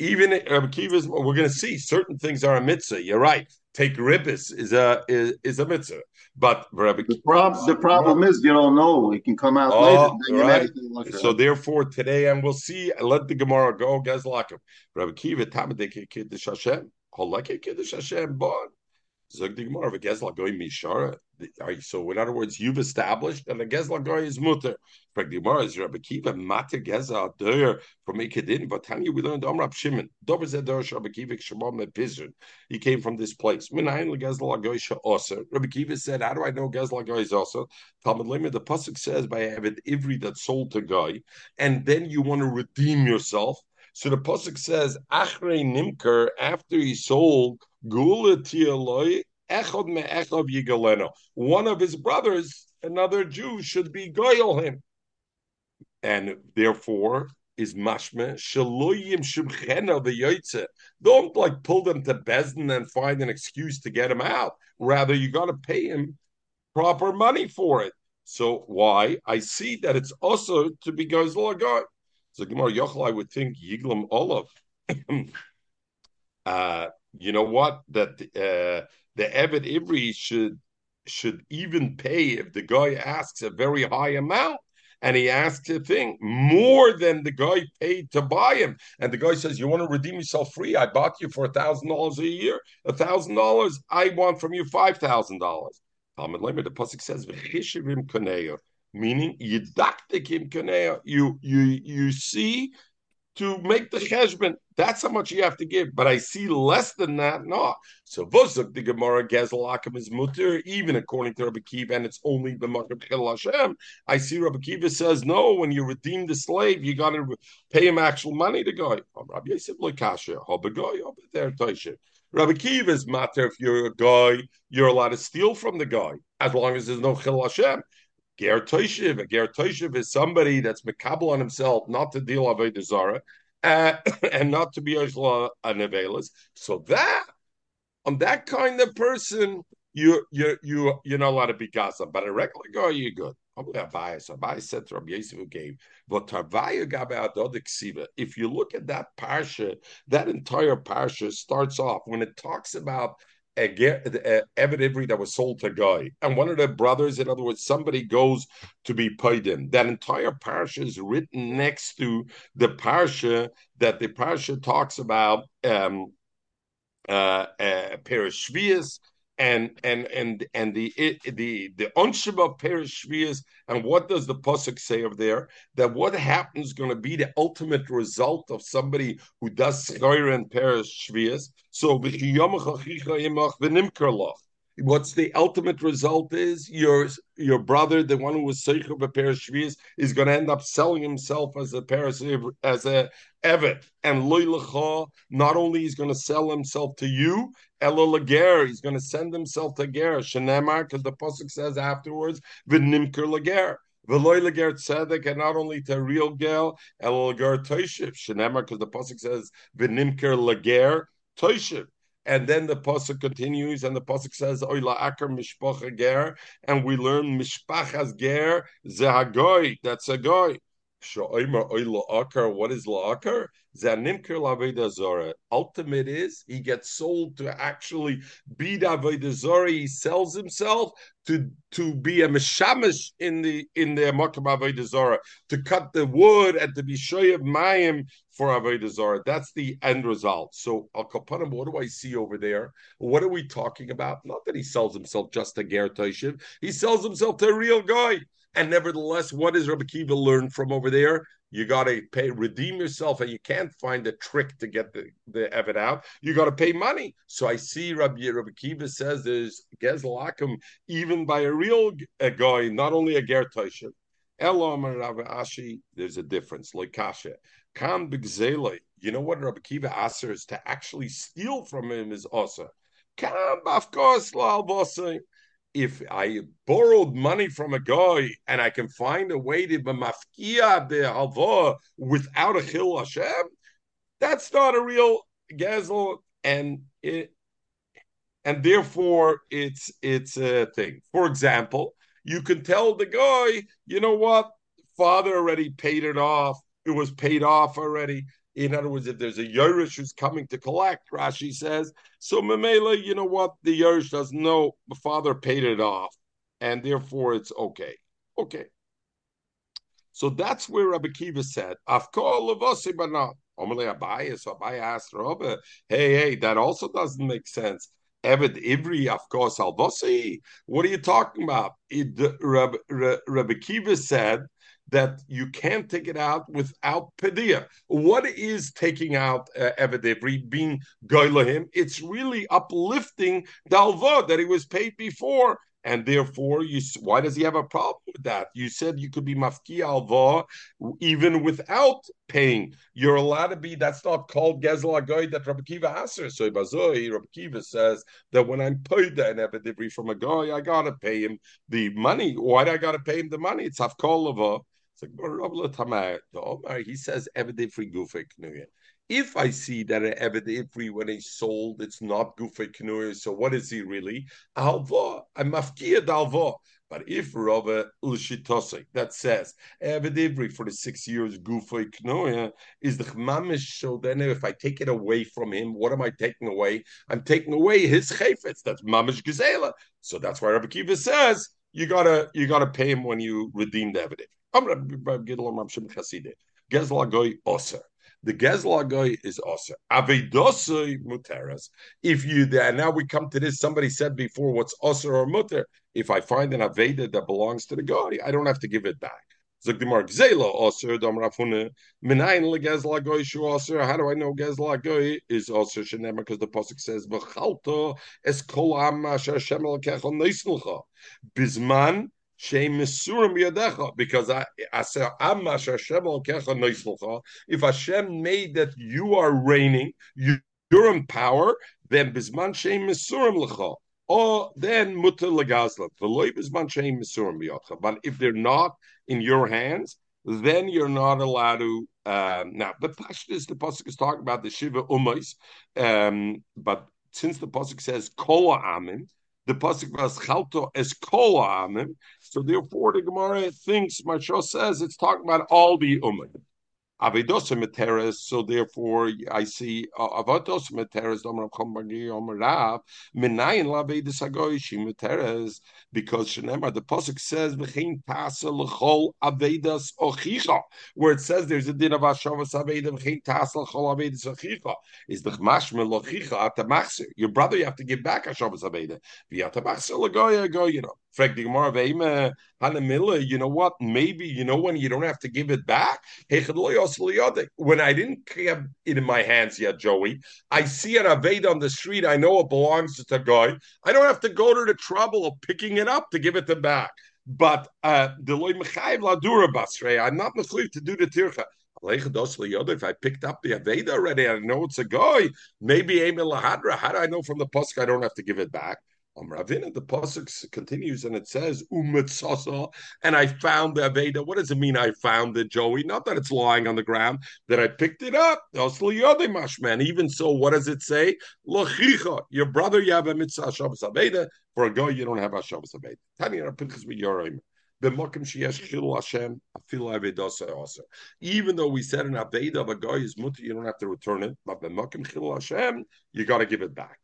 even Rabbi um, Kiva we're going to see certain things are a mitzvah. You're right. Take ribbis is a is, is a mitzvah. But Rabbi the, prob- the problem is you don't know. It can come out oh, later. Right. So therefore, today, and we'll see. Let the Gemara go. Gazlakim. Rabbi Kiva tamadek kiddush Hashem. Holake kiddush Hashem. Bon. Zog the Gemara. Gezla goy mishara. So in other words, you've established, and the Gezla goy is mutter. The Gemara is Rabbi Kiva Gezla der from Ikadin. But Tanya we learned Amrab Shimon. Dober zeder Rabbi Kiva Shemam Pizrin. He came from this place. Minayin legezla goy also. Rabbi Kiva said, "How do I know Gezla goy is also?" Talmud Lema. The pasuk says by Avid Ivri that sold to guy, and then you want to redeem yourself. So the pasuk says, "Achrei nimker." After he sold, gula tialoi echad yigaleno. One of his brothers, another Jew, should be goyal him. and therefore is mashme shaloyim shimchena v'yoytze. Don't like pull them to Bezdin and find an excuse to get him out. Rather, you got to pay him proper money for it. So why? I see that it's also to be goes guy. So Gemara Yochel, I would think Yiglam Olav. uh, you know what? That uh, the Evid Ivri should should even pay if the guy asks a very high amount and he asks a thing more than the guy paid to buy him. And the guy says, You want to redeem yourself free? I bought you for a thousand dollars a year. A thousand dollars, I want from you five thousand dollars. Talmud Lemer, the Pasuk says, meaning you duck the kim kuneya, you you you see to make the cheshbon. That's how much you have to give. But I see less than that, no. So Vosuk the Gemara Gezel is mutter, even according to Rabbi Kiva, and it's only the Chil Hashem. I see Rabbi Kiva says no. When you redeem the slave, you got to pay him actual money. The guy, um, Rabbi Yosef Lokasha, there Rabbi Kiva's matter. If you're a guy, you're allowed to steal from the guy as long as there's no Chil Hashem. Ger Toishiv. A Ger Toishiv is somebody that's Makabal on himself not to deal Avodah Zarah uh, and not to be Ashla Anevelas. So that, on that kind of person, you you you you're not allowed to be gossip. But a regular guy, you're good. Abayas. Abayas said to Rabbi who gave, but Tarvaya Gabe If you look at that parsha, that entire parsha starts off when it talks about a, a Ivri that was sold to a guy, and one of the brothers, in other words, somebody goes to be paid in. That entire parsha is written next to the parsha that the parsha talks about um, uh, uh, and and and and the the the onshim of Perish and what does the pasuk say over there? That what happens is going to be the ultimate result of somebody who does schayr and Perish So what's the ultimate result is your your brother, the one who was seich of a pair of is going to end up selling himself as a pair as a evet and loylecha. Not only is going to sell himself to you, elolager, he's going to send himself to ger shenemar because the pasuk says afterwards v'nimker lager. V'loy leger tzedek, and not only to real gal, elolager toishiv shenemar because the pasuk says v'nimker lager toishiv. And then the pasuk continues, and the pasuk says, "Oila akar mishpacha ger," and we learn mishpachas ger zehagoy. That's a goy. What is la'akar? Ultimate is he gets sold to actually be the He sells himself to to be a meshamish in the in the makam avodah to cut the wood and to be shoy mayim for avodah That's the end result. So al kapanim, what do I see over there? What are we talking about? Not that he sells himself just to ger He sells himself to a real guy. And nevertheless, what does Rabbi Kiva learn from over there? You got to pay, redeem yourself, and you can't find a trick to get the, the Evid out. You got to pay money. So I see Rabbi, Rabbi Kiva says there's Gezlakim even by a real a guy, not only a Ger Toshin. Elam and Rabbi Ashi, there's a difference. Like Kasha. Kan Bigzele. You know what Rabbi Kiva asks to actually steal from him is also. Kan Bafkos Lal if I borrowed money from a guy and I can find a way to be mafkia the halva without a chil Hashem, that's not a real gazel, and it, and therefore it's it's a thing. For example, you can tell the guy, you know what, father already paid it off. It was paid off already. In other words, if there's a Yerush who's coming to collect, Rashi says, so Mamela, you know what? The Yerush doesn't know the father paid it off, and therefore it's okay. Okay. So that's where Rabbi Kiva said, Rabbi, hey, hey, that also doesn't make sense. Eved Ivri, of course, Alvosi. What are you talking about? It, Rabbi Kiva said that you can't take it out without pedia. What is taking out uh, being goylahim? It's really uplifting the alva that he was paid before. And therefore, you why does he have a problem with that? You said you could be mafki alva even without paying. You're allowed to be. That's not called gezel agoy that Rabbi Kiva answer. So Bazoi, Rabbi Kiva says that when I'm paid an evidivri from a guy, I gotta pay him the money. Why do I gotta pay him the money? It's hafkolava he says knuya. If I see that an evidifri when he's sold, it's not gufe knuya. So what is he really? I'm mafkiyad alva. But if Rava Ulshitosik that says Evidivri for the six years Gufoy Knoya is the Chmamish, so then if I take it away from him, what am I taking away? I'm taking away his chayfetz. That's Mamish Gazela. So that's why Rabbi Kiva says you gotta you gotta pay him when you redeem the Evidiv. The Gezla guy is also Avedosoi muteras. If you there now we come to this, somebody said before what's osir or muter. If I find an Aveda that belongs to the guy, I don't have to give it back. Osir osir. How do I know gezla goy is osir shenem because the pasuk says v'chalto es asher shemel kechol neisnulcha bizman because I, I say, if Hashem made that you are reigning, you, you're in power, then bisman shem misurim lecha. Or then mutter legazla. But if they're not in your hands, then you're not allowed to. Um, now, the Pashtas, the pasuk is talking about the shiva umais, um, but since the pasuk says kol amin, the pasuk was chalto es kol amim. So therefore, the Gemara thinks Marsha says it's talking about all the ummah. Avidos Materas, so therefore I see uh, Avados Materas, Domar Chombagi, Omar Rav, Minayin Lavedis Agoishi Materas, because Shenemar, the Pasuk says, V'chein Tasa L'chol Avedas Ochicha, where it says there's a din of Hashavas Aveda, V'chein Tasa L'chol Avedas Ochicha, is the Chmashme L'chicha Atamachser. Your brother, you have to give back Hashavas Aveda. V'yatamachser L'goya, go, Frag the Gemara, V'eime you know what? Maybe, you know when you don't have to give it back? When I didn't have it in my hands yet, Joey, I see an Aveda on the street. I know it belongs to the guy. I don't have to go to the trouble of picking it up to give it them back. But uh, I'm not mechuyev to do the tircha. If I picked up the Aveda already, I know it's a guy. Maybe Emil Lahadra. How do I know from the Pusk I don't have to give it back? Um, Ravina, the pasuk continues and it says umitzasa, and I found the Aveda. What does it mean? I found it, Joey. Not that it's lying on the ground, that I picked it up. Man. Even so, what does it say? Lochicha, your brother, you have a mitzvah Shabbos Aveda. For a guy, you don't have a Shabbos Aveda. Tanya Pinchas Yorim. Even though we said an Aveda of a guy is mutter, you don't have to return it. But you got to give it back.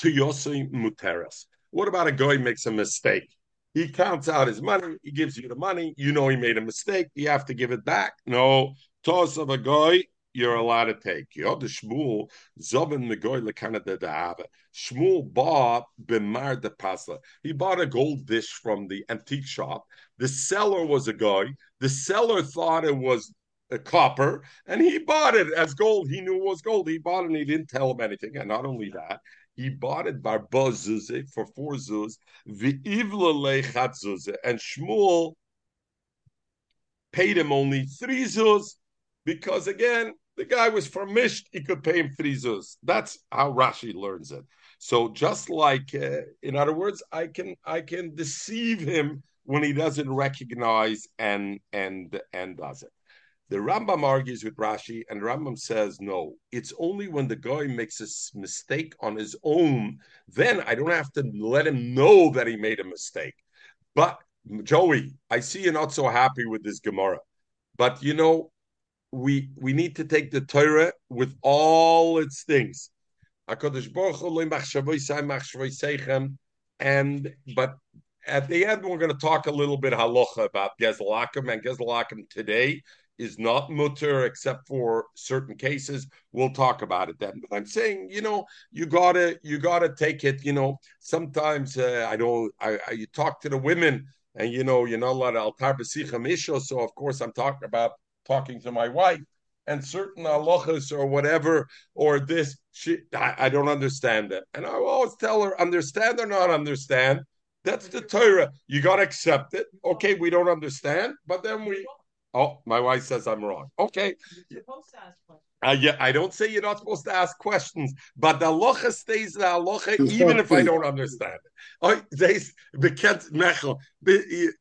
To Yossi Muteras. What about a guy makes a mistake? He counts out his money, he gives you the money, you know he made a mistake, you have to give it back. No, toss of a guy, you're allowed to take. Yod Shmuel, Zovin Megoy Lekanada Dahava. Shmuel bought Bimar de Pasla. He bought a gold dish from the antique shop. The seller was a guy. The seller thought it was a copper, and he bought it as gold. He knew it was gold. He bought it and he didn't tell him anything. And not only that, he bought it barba zuze for four zuz, v'ivla and Shmuel paid him only three zuz because again the guy was from famished; he could pay him three zuz. That's how Rashi learns it. So just like, uh, in other words, I can I can deceive him when he doesn't recognize and and and does it. The Rambam argues with Rashi, and Rambam says, no, it's only when the guy makes a mistake on his own, then I don't have to let him know that he made a mistake. But Joey, I see you're not so happy with this Gemara. But you know, we we need to take the Torah with all its things. And but at the end, we're going to talk a little bit halacha about Gezalakim and Gezalakim today is not mutter except for certain cases. We'll talk about it then. But I'm saying, you know, you gotta you gotta take it. You know, sometimes uh, I know I, I, you talk to the women, and you know you're not allowed to altar b'sicha So of course I'm talking about talking to my wife and certain halachas or whatever or this. She I, I don't understand it, and I always tell her understand or not understand. That's the Torah. You got to accept it. Okay, we don't understand, but then we Oh, my wife says I'm wrong. Okay. Uh, yeah, I don't say you're not supposed to ask questions, but the halacha stays the halacha, even if I don't understand it. Oh, they mechel.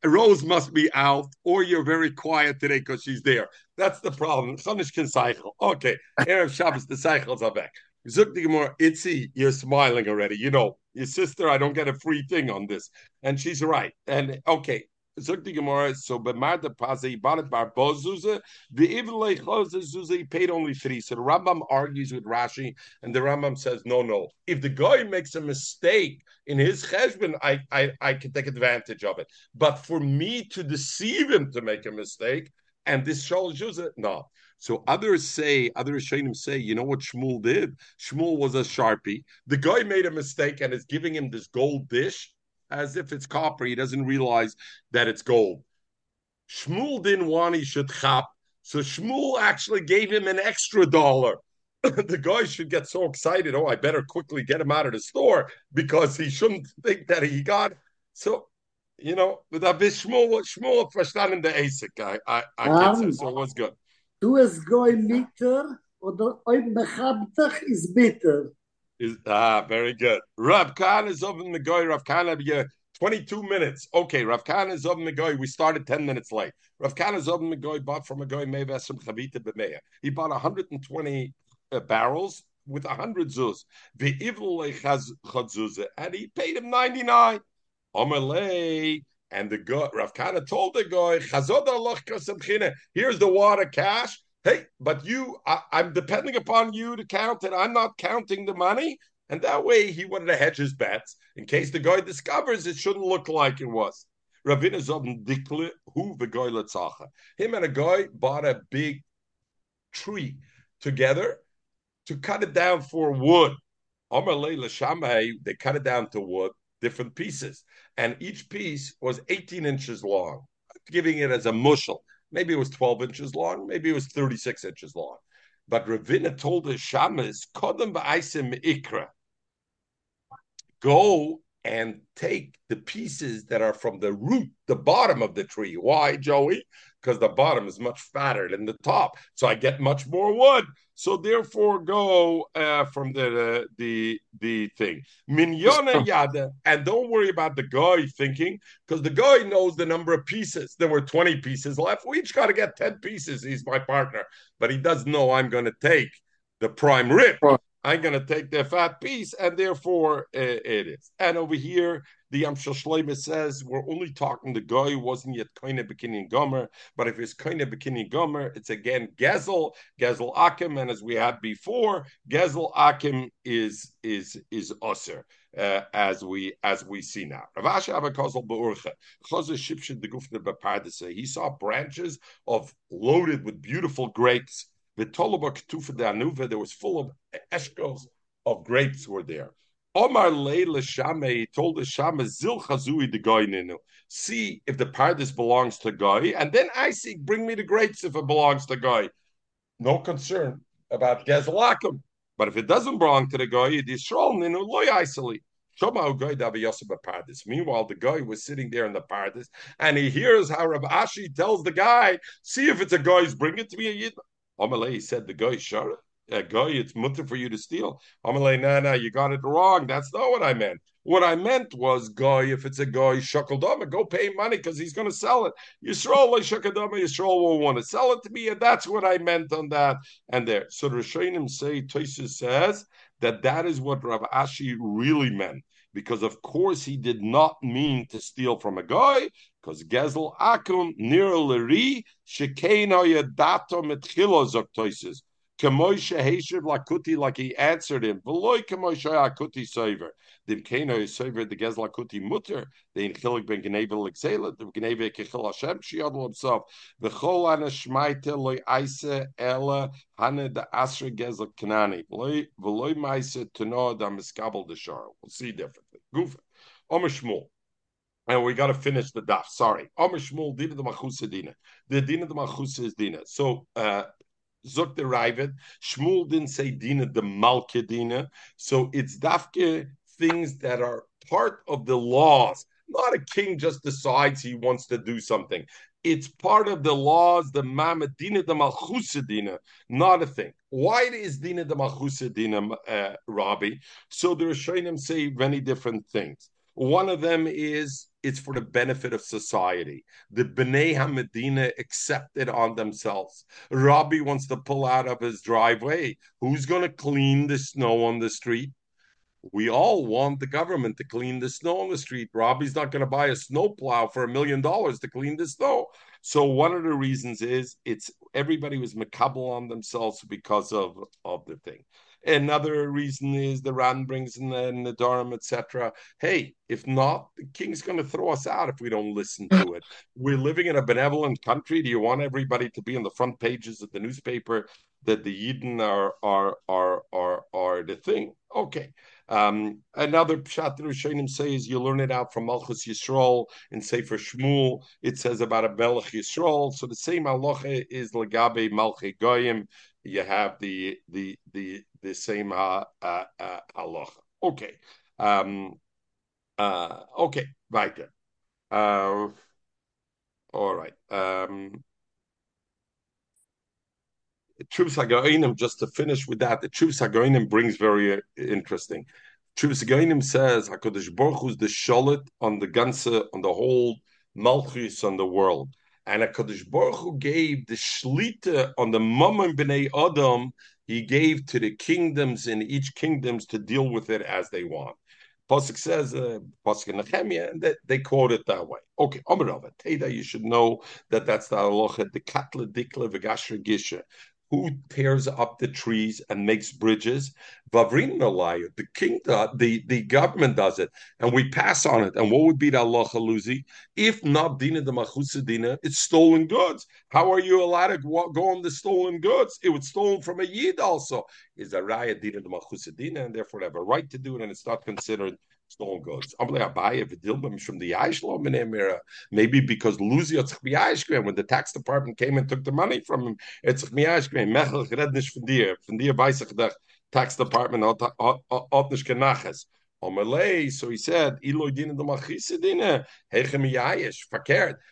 Rose must be out, or you're very quiet today because she's there. That's the problem. Chanish can cycle. Okay, Erev Shabbos, the cycles are back. Zuk the Gemara, Itzi, you're smiling already. You know, your sister, I don't get a free thing on this. And she's right. And okay, Zuk the Gemara, so Bemar the Paze, he bought it bar Bozuza, the Evil Zuza, he paid only three. So the Rambam argues with Rashi, and the Rambam says, no, no. If the guy makes a mistake in his cheshbon, I, I, I can take advantage of it. But for me to deceive him to make a mistake, and this Zuzah, no. So others say, other Rishonim say, you know what Shmuel did? Shmuel was a sharpie. The guy made a mistake and is giving him this gold dish as if it's copper. He doesn't realize that it's gold. Shmuel didn't want he should chop, so Shmuel actually gave him an extra dollar. the guy should get so excited. Oh, I better quickly get him out of the store because he shouldn't think that he got. So, you know, with a bit Shmuel, Shmuel verstanden the ASIC. I, I, I um, say, so it was good. Du es goy liter oder oi bechabtach is bitter. Is ah very good. Rav Khan is in the guy. Rav have you 22 minutes. Okay, Rav Khan is the guy. We started 10 minutes late. Rav Khan is in the guy. Bought from a guy Mevesim Chavita B'meya. He bought 120 uh, barrels with 100 zuz. The evil and he paid him 99. Omalei. And the guy, Rav Kana told the guy, here's the water cash. Hey, but you, I, am depending upon you to count it. I'm not counting the money. And that way he wanted to hedge his bets in case the guy discovers it shouldn't look like it was. Ravina Zobn Dikle, who the guy letzacha. Him and a guy bought a big tree together to cut it down for wood. They cut it down to wood different pieces. And each piece was 18 inches long, giving it as a mushel. Maybe it was 12 inches long, maybe it was 36 inches long. But Ravina told his shamas, Kodem ba'aisim ikra. Go and take the pieces that are from the root, the bottom of the tree. Why, Joey? Because the bottom is much fatter than the top. So I get much more wood. So therefore, go uh, from the the the thing. Minyona yada, and don't worry about the guy thinking, because the guy knows the number of pieces. There were twenty pieces left. We each got to get ten pieces. He's my partner, but he does know I'm going to take the prime rib. I'm going to take the fat piece, and therefore uh, it is. And over here, the Yamshel Shloime says we're only talking the guy who wasn't yet kind of beginning gomer, but if it's kind of beginning gomer, it's again Gezel, Gezel Akim, and as we had before, Gezel Akim is is is usher. Uh, as we as we see now. He saw branches of loaded with beautiful grapes there was full of eshkos of grapes were there. Omar Leila Shame told the Shama Zil Chazui the guy ninu. See if the paradise belongs to guy, and then I see bring me the grapes if it belongs to guy. No concern about Gezalakim. But if it doesn't belong to the guy, it is Yisrael ninu loy isolate. Meanwhile, the guy was sitting there in the paradise, and he hears how Rav Ashi tells the guy, "See if it's a guy's, bring it to me." Amalei said, the guy, shut a guy, it's mutter for you to steal. Amalei, no, no, you got it wrong. That's not what I meant. What I meant was, guy, if it's a guy, shakaldama, go pay money because he's going to sell it. Yisrael, like shakaldama, Yisrael will want to sell it to me, and that's what I meant on that. And there. So the Rishonim say, Tosis says that that is what Rav Ashi really meant because of course he did not mean to steal from a guy, because Gezel Akum near Leri Shekena Yadato Metchilo Zoktoises. Kamoisha Heshiv Lakuti, like he answered him, Veloy Kamoisha Akuti Sover. The Keno is Sover, the Gezel Akuti Mutter, the Inchilik ben Genevel Exela, the Geneve Kechil Hashem, Shiadl himself, the Chol Ana Shmaite Loy Aise Ela Hane the Asra Gezel Kanani, Veloy Maise Tano da Miskabel de Shar. We'll see differently. Goof. Omer Shmuel. And we got to finish the daf. Sorry. Amr Shmuel, Dina the Machusa Dina. The Dina the Machusa is Dina. So, uh, Zuk the Ravid, Shmuel didn't say Dina the Malka Dina. So it's dafke things that are part of the laws. Not a king just decides he wants to do something. it's part of the laws, the Mamadina, the Malchusadina, not a thing. Why is Dina the Malchusadina, uh, Rabbi? So the Rishonim say many different things. One of them is it's for the benefit of society. The Bnei Hamedina accepted on themselves. Rabbi wants to pull out of his driveway. Who's going to clean the snow on the street? We all want the government to clean the snow on the street. Robbie's not going to buy a snowplow for a million dollars to clean the snow. So one of the reasons is it's everybody was makabel on themselves because of of the thing. Another reason is the Ran brings in the, in the Durham, etc. Hey, if not, the king's going to throw us out if we don't listen to it. We're living in a benevolent country. Do you want everybody to be on the front pages of the newspaper that the Yidden are are are are are the thing? Okay. Um, another pshat the Rishonim says you learn it out from Malchus Yisrael in Sefer Shmuel. It says about a Melech Yisrael. So the same halacha is legabe Malche Goyim. You have the the the the same uh, uh, uh, halacha. Okay. Um, uh, okay. Right. Uh, all right. Um, True Haga'inim, just to finish with that, the True Haga'inim brings very uh, interesting. True Haga'inim says Hakadosh Baruch Hu is the shalit on the ganze, on the whole malchus on the world, and Hakadosh Baruch Hu gave the shlita on the Mammon b'nei Adam. He gave to the kingdoms in each kingdoms to deal with it as they want. Pasuk says, uh, Pasuk Nehemiah, and they, they quote it that way. Okay, Omerava, Teda, you should know that that's the halacha, the katla dikla v'gashra gisha who tears up the trees and makes bridges? Vavrin the king, the, the government does it, and we pass on it. And what would be the Allah Luzi? If not Dina the Machusa Dina, it's stolen goods. How are you allowed to go on the stolen goods? It was stolen from a Yid also. Is a Raya Dina the Machusa Dina, and therefore have a right to do it, and it's not considered stolen goods. Like ah, from the uh, Maybe because Luzi when the tax department came and took the money from him, it's tax department so he said.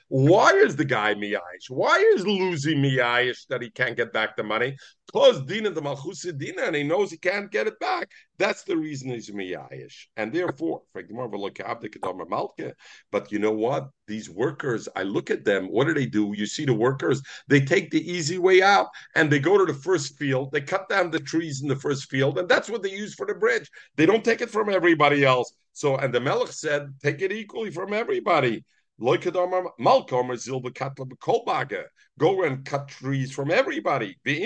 Why is the guy miyayish? Why is losing miyayish that he can't get back the money? Because dina the machusidina, and he knows he can't get it back. That's the reason he's miyayish. And therefore, but you know what? These workers, I look at them, what do they do? You see the workers, they take the easy way out and they go to the first field, they cut down the trees in the first field, and that's what they use for the bridge. They don't take it from everybody else. So, and the Melech said, take it equally from everybody. Go and cut trees from everybody. They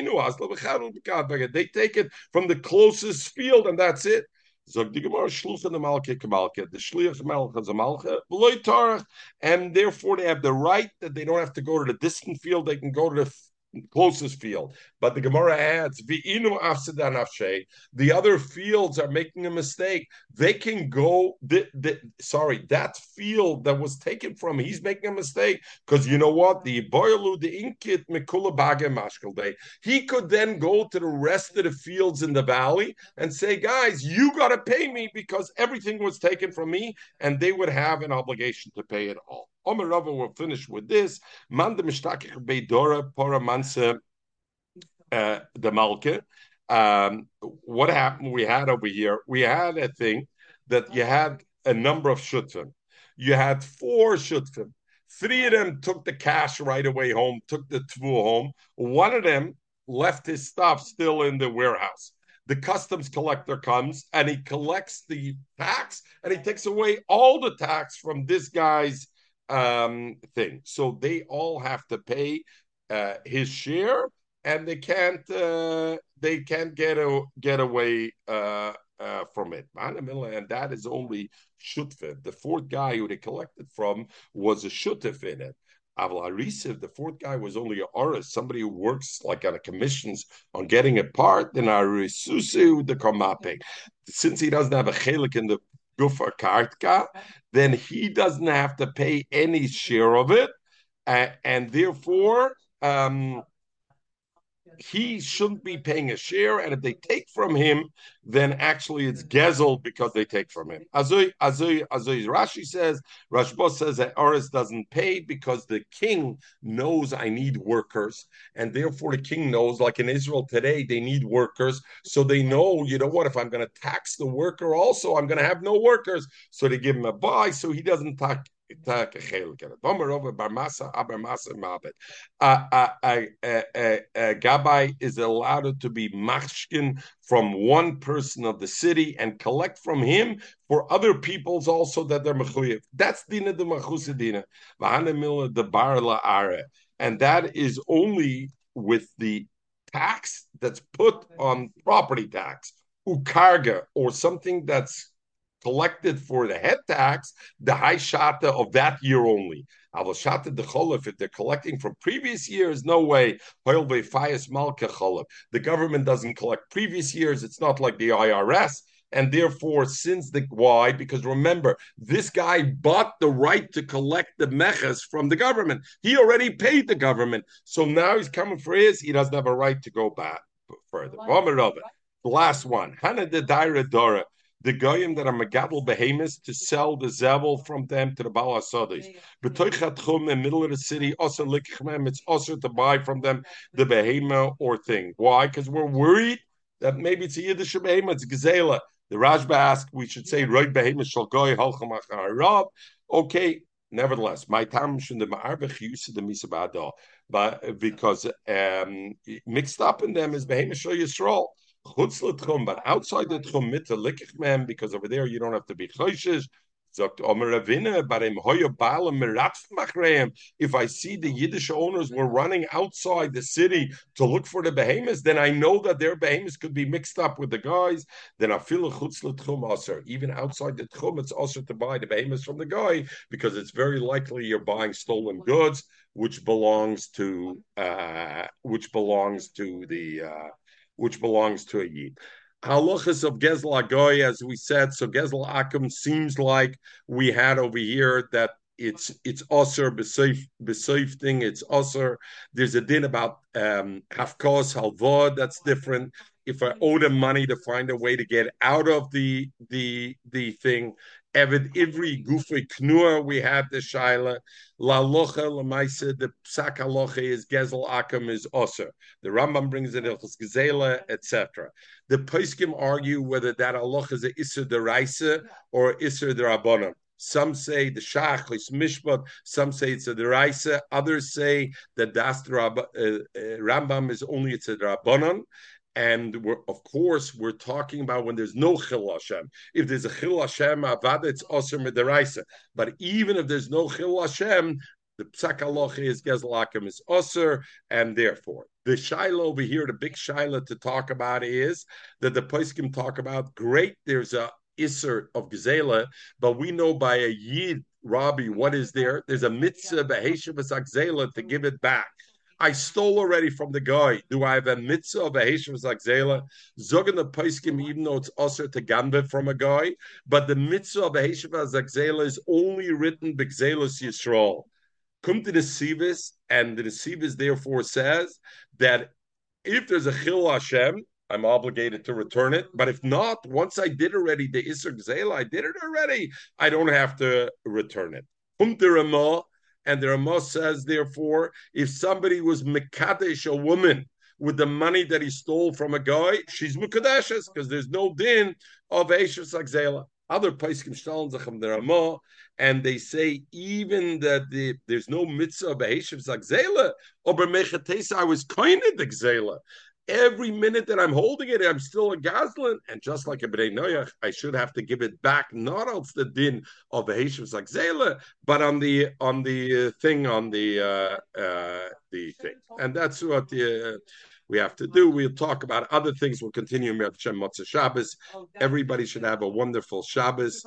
take it from the closest field, and that's it. And therefore they have the right that they don't have to go to the distant field. They can go to the closest field. But the Gemara adds, the other fields are making a mistake. They can go, the, the, sorry, that field that was taken from, he's making a mistake. Because you know what? The Boyalu, the Inkit, Mikula Bage he could then go to the rest of the fields in the valley and say, guys, you got to pay me because everything was taken from me. And they would have an obligation to pay it all. Omer Rava will finish with this. Man de mishtakich beidora pora manse uh, the malke. Um, what happened? We had over here. We had a thing that you had a number of shutfim. You had four shutfim. Three of them took the cash right away home, took the tvu home. One of them left his stuff still in the warehouse. The customs collector comes and he collects the tax and he takes away all the tax from this guy's um, thing. So they all have to pay uh, his share, and they can't uh, they can't get a, get away uh, uh, from it. And that is only shutfin. The fourth guy who they collected from was a shutf in it. Aval Arisiv, the fourth guy was only a oris, somebody who works like on a commissions on getting a part. Then Arisusu the Kamapik. Since he doesn't have a chelik in the Gufa Kartka, then he doesn't have to pay any share of it, uh, and therefore, um, he shouldn't be paying a share, and if they take from him, then actually it's gezel because they take from him. Azui, Azui, Azui. Rashi says, Rashba says that Aris doesn't pay because the king knows I need workers, and therefore the king knows, like in Israel today, they need workers, so they know, you know what, if I'm going to tax the worker also, I'm going to have no workers, so they give him a buy, so he doesn't tax Gabbai is allowed to be machskin from one person of the city and collect from him for other peoples also that they're mechuyev. That's dina de machusadina. V'hanamila de bar are, and that is only with the tax that's put on property tax, ukarga, or something that's collected for the head tax, the high shata of that year only. Aval shata the cholif, if they're collecting from previous years, no way. The government doesn't collect previous years. It's not like the IRS. And therefore, since the why? Because remember, this guy bought the right to collect the meches from the government. He already paid the government, so now he's coming for his. He doesn't have a right to go back further. The last one, Hana de Daira Dora the goyim that are megadol behemoths to sell the zevel from them to the Baal Asadis. B'toichatchum in the middle of the city, also likichmem, it's also to buy from them the behemoth or thing. Why? Because we're worried that maybe it's a Yiddish behemoth, it's gazela. The Rashba asked, we should say, right behemoth shall goy halcham acharav. Okay, nevertheless, my time should the ma'arbech use the misabada, but because um, mixed up in them is behemoth shall yisrael. But outside the tchum mit mem because over there you don't have to be choishes. If I see the Yiddish owners were running outside the city to look for the behemoths, then I know that their behemoths could be mixed up with the guys. Then I feel a tchum aser. Even outside the tchum, it's also to buy the behemoths from the guy because it's very likely you're buying stolen goods, which belongs to uh, which belongs to the. Uh, which belongs to a Yid. Halachas of Gezel Agoy, as we said, so Gezel Akum seems like we had over here that it's it's besafe besafe thing. It's also there's a din about um hafkos halvod that's different. If I owe them money to find a way to get out of the the the thing, Evid Ivri Gufi Knur, we have the Shaila. La Locha Lamaisa, the Psak Alocha is Gezel Akam is Osir. The Rambam brings it Ilchus Gezela, etc. The Poskim argue whether that Alocha is a Isser de Raisa or Isser de Rabbanim. Some say the Shach is Mishpat, some say it's a Deraisa, others say that Das uh, uh, Rambam is only it's a Rabbanon, and we're, of course, we're talking about when there's no Chil Hashem. If there's a Chil Hashem, Avada, it's Osir Midaraisa. But even if there's no Chil Hashem, the Psak Aloch is Gezlakim is Osir, and therefore. The Shiloh over here, the big Shiloh to talk about is that the Paiskim talk about great, there's a Isser of Gezela, but we know by a Yid, Rabbi, what is there? There's a mitzvah, Beheshav to mm-hmm. give it back. I stole already from the guy. Do I have a mitzvah of a Hashem Zagzela? Zogan the Paiskim, even though it's also to gambe from a guy, but the mitzvah of a Hashem Zagzela is only written B'Gzelos Yisrael. Come to the Sivis, and the Sivis therefore says that if there's a Chil Hashem, I'm obligated to return it. But if not, once I did already the Isser Gzela, I did it already, I don't have to return it. Ramah, and the Ramah says, therefore, if somebody was Mekadesh, a woman, with the money that he stole from a guy, she's Mukadeshes, because there's no din of Eshes Akzela. Other Paiskim Shalom Zachem the and they say even that the, there's no mitzvah of Eshes Akzela, or I was kind of the Gzela every minute that I'm holding it, I'm still a Goslin. And just like a Bnei Noach, I should have to give it back, not on the din of the Heshem Zagzela, but on the on the thing on the uh, uh, the thing. And that's what the. Uh, we have to do. We'll talk about other things. We'll continue Shem Motzah Shabbos. Everybody should have a wonderful Shabbos.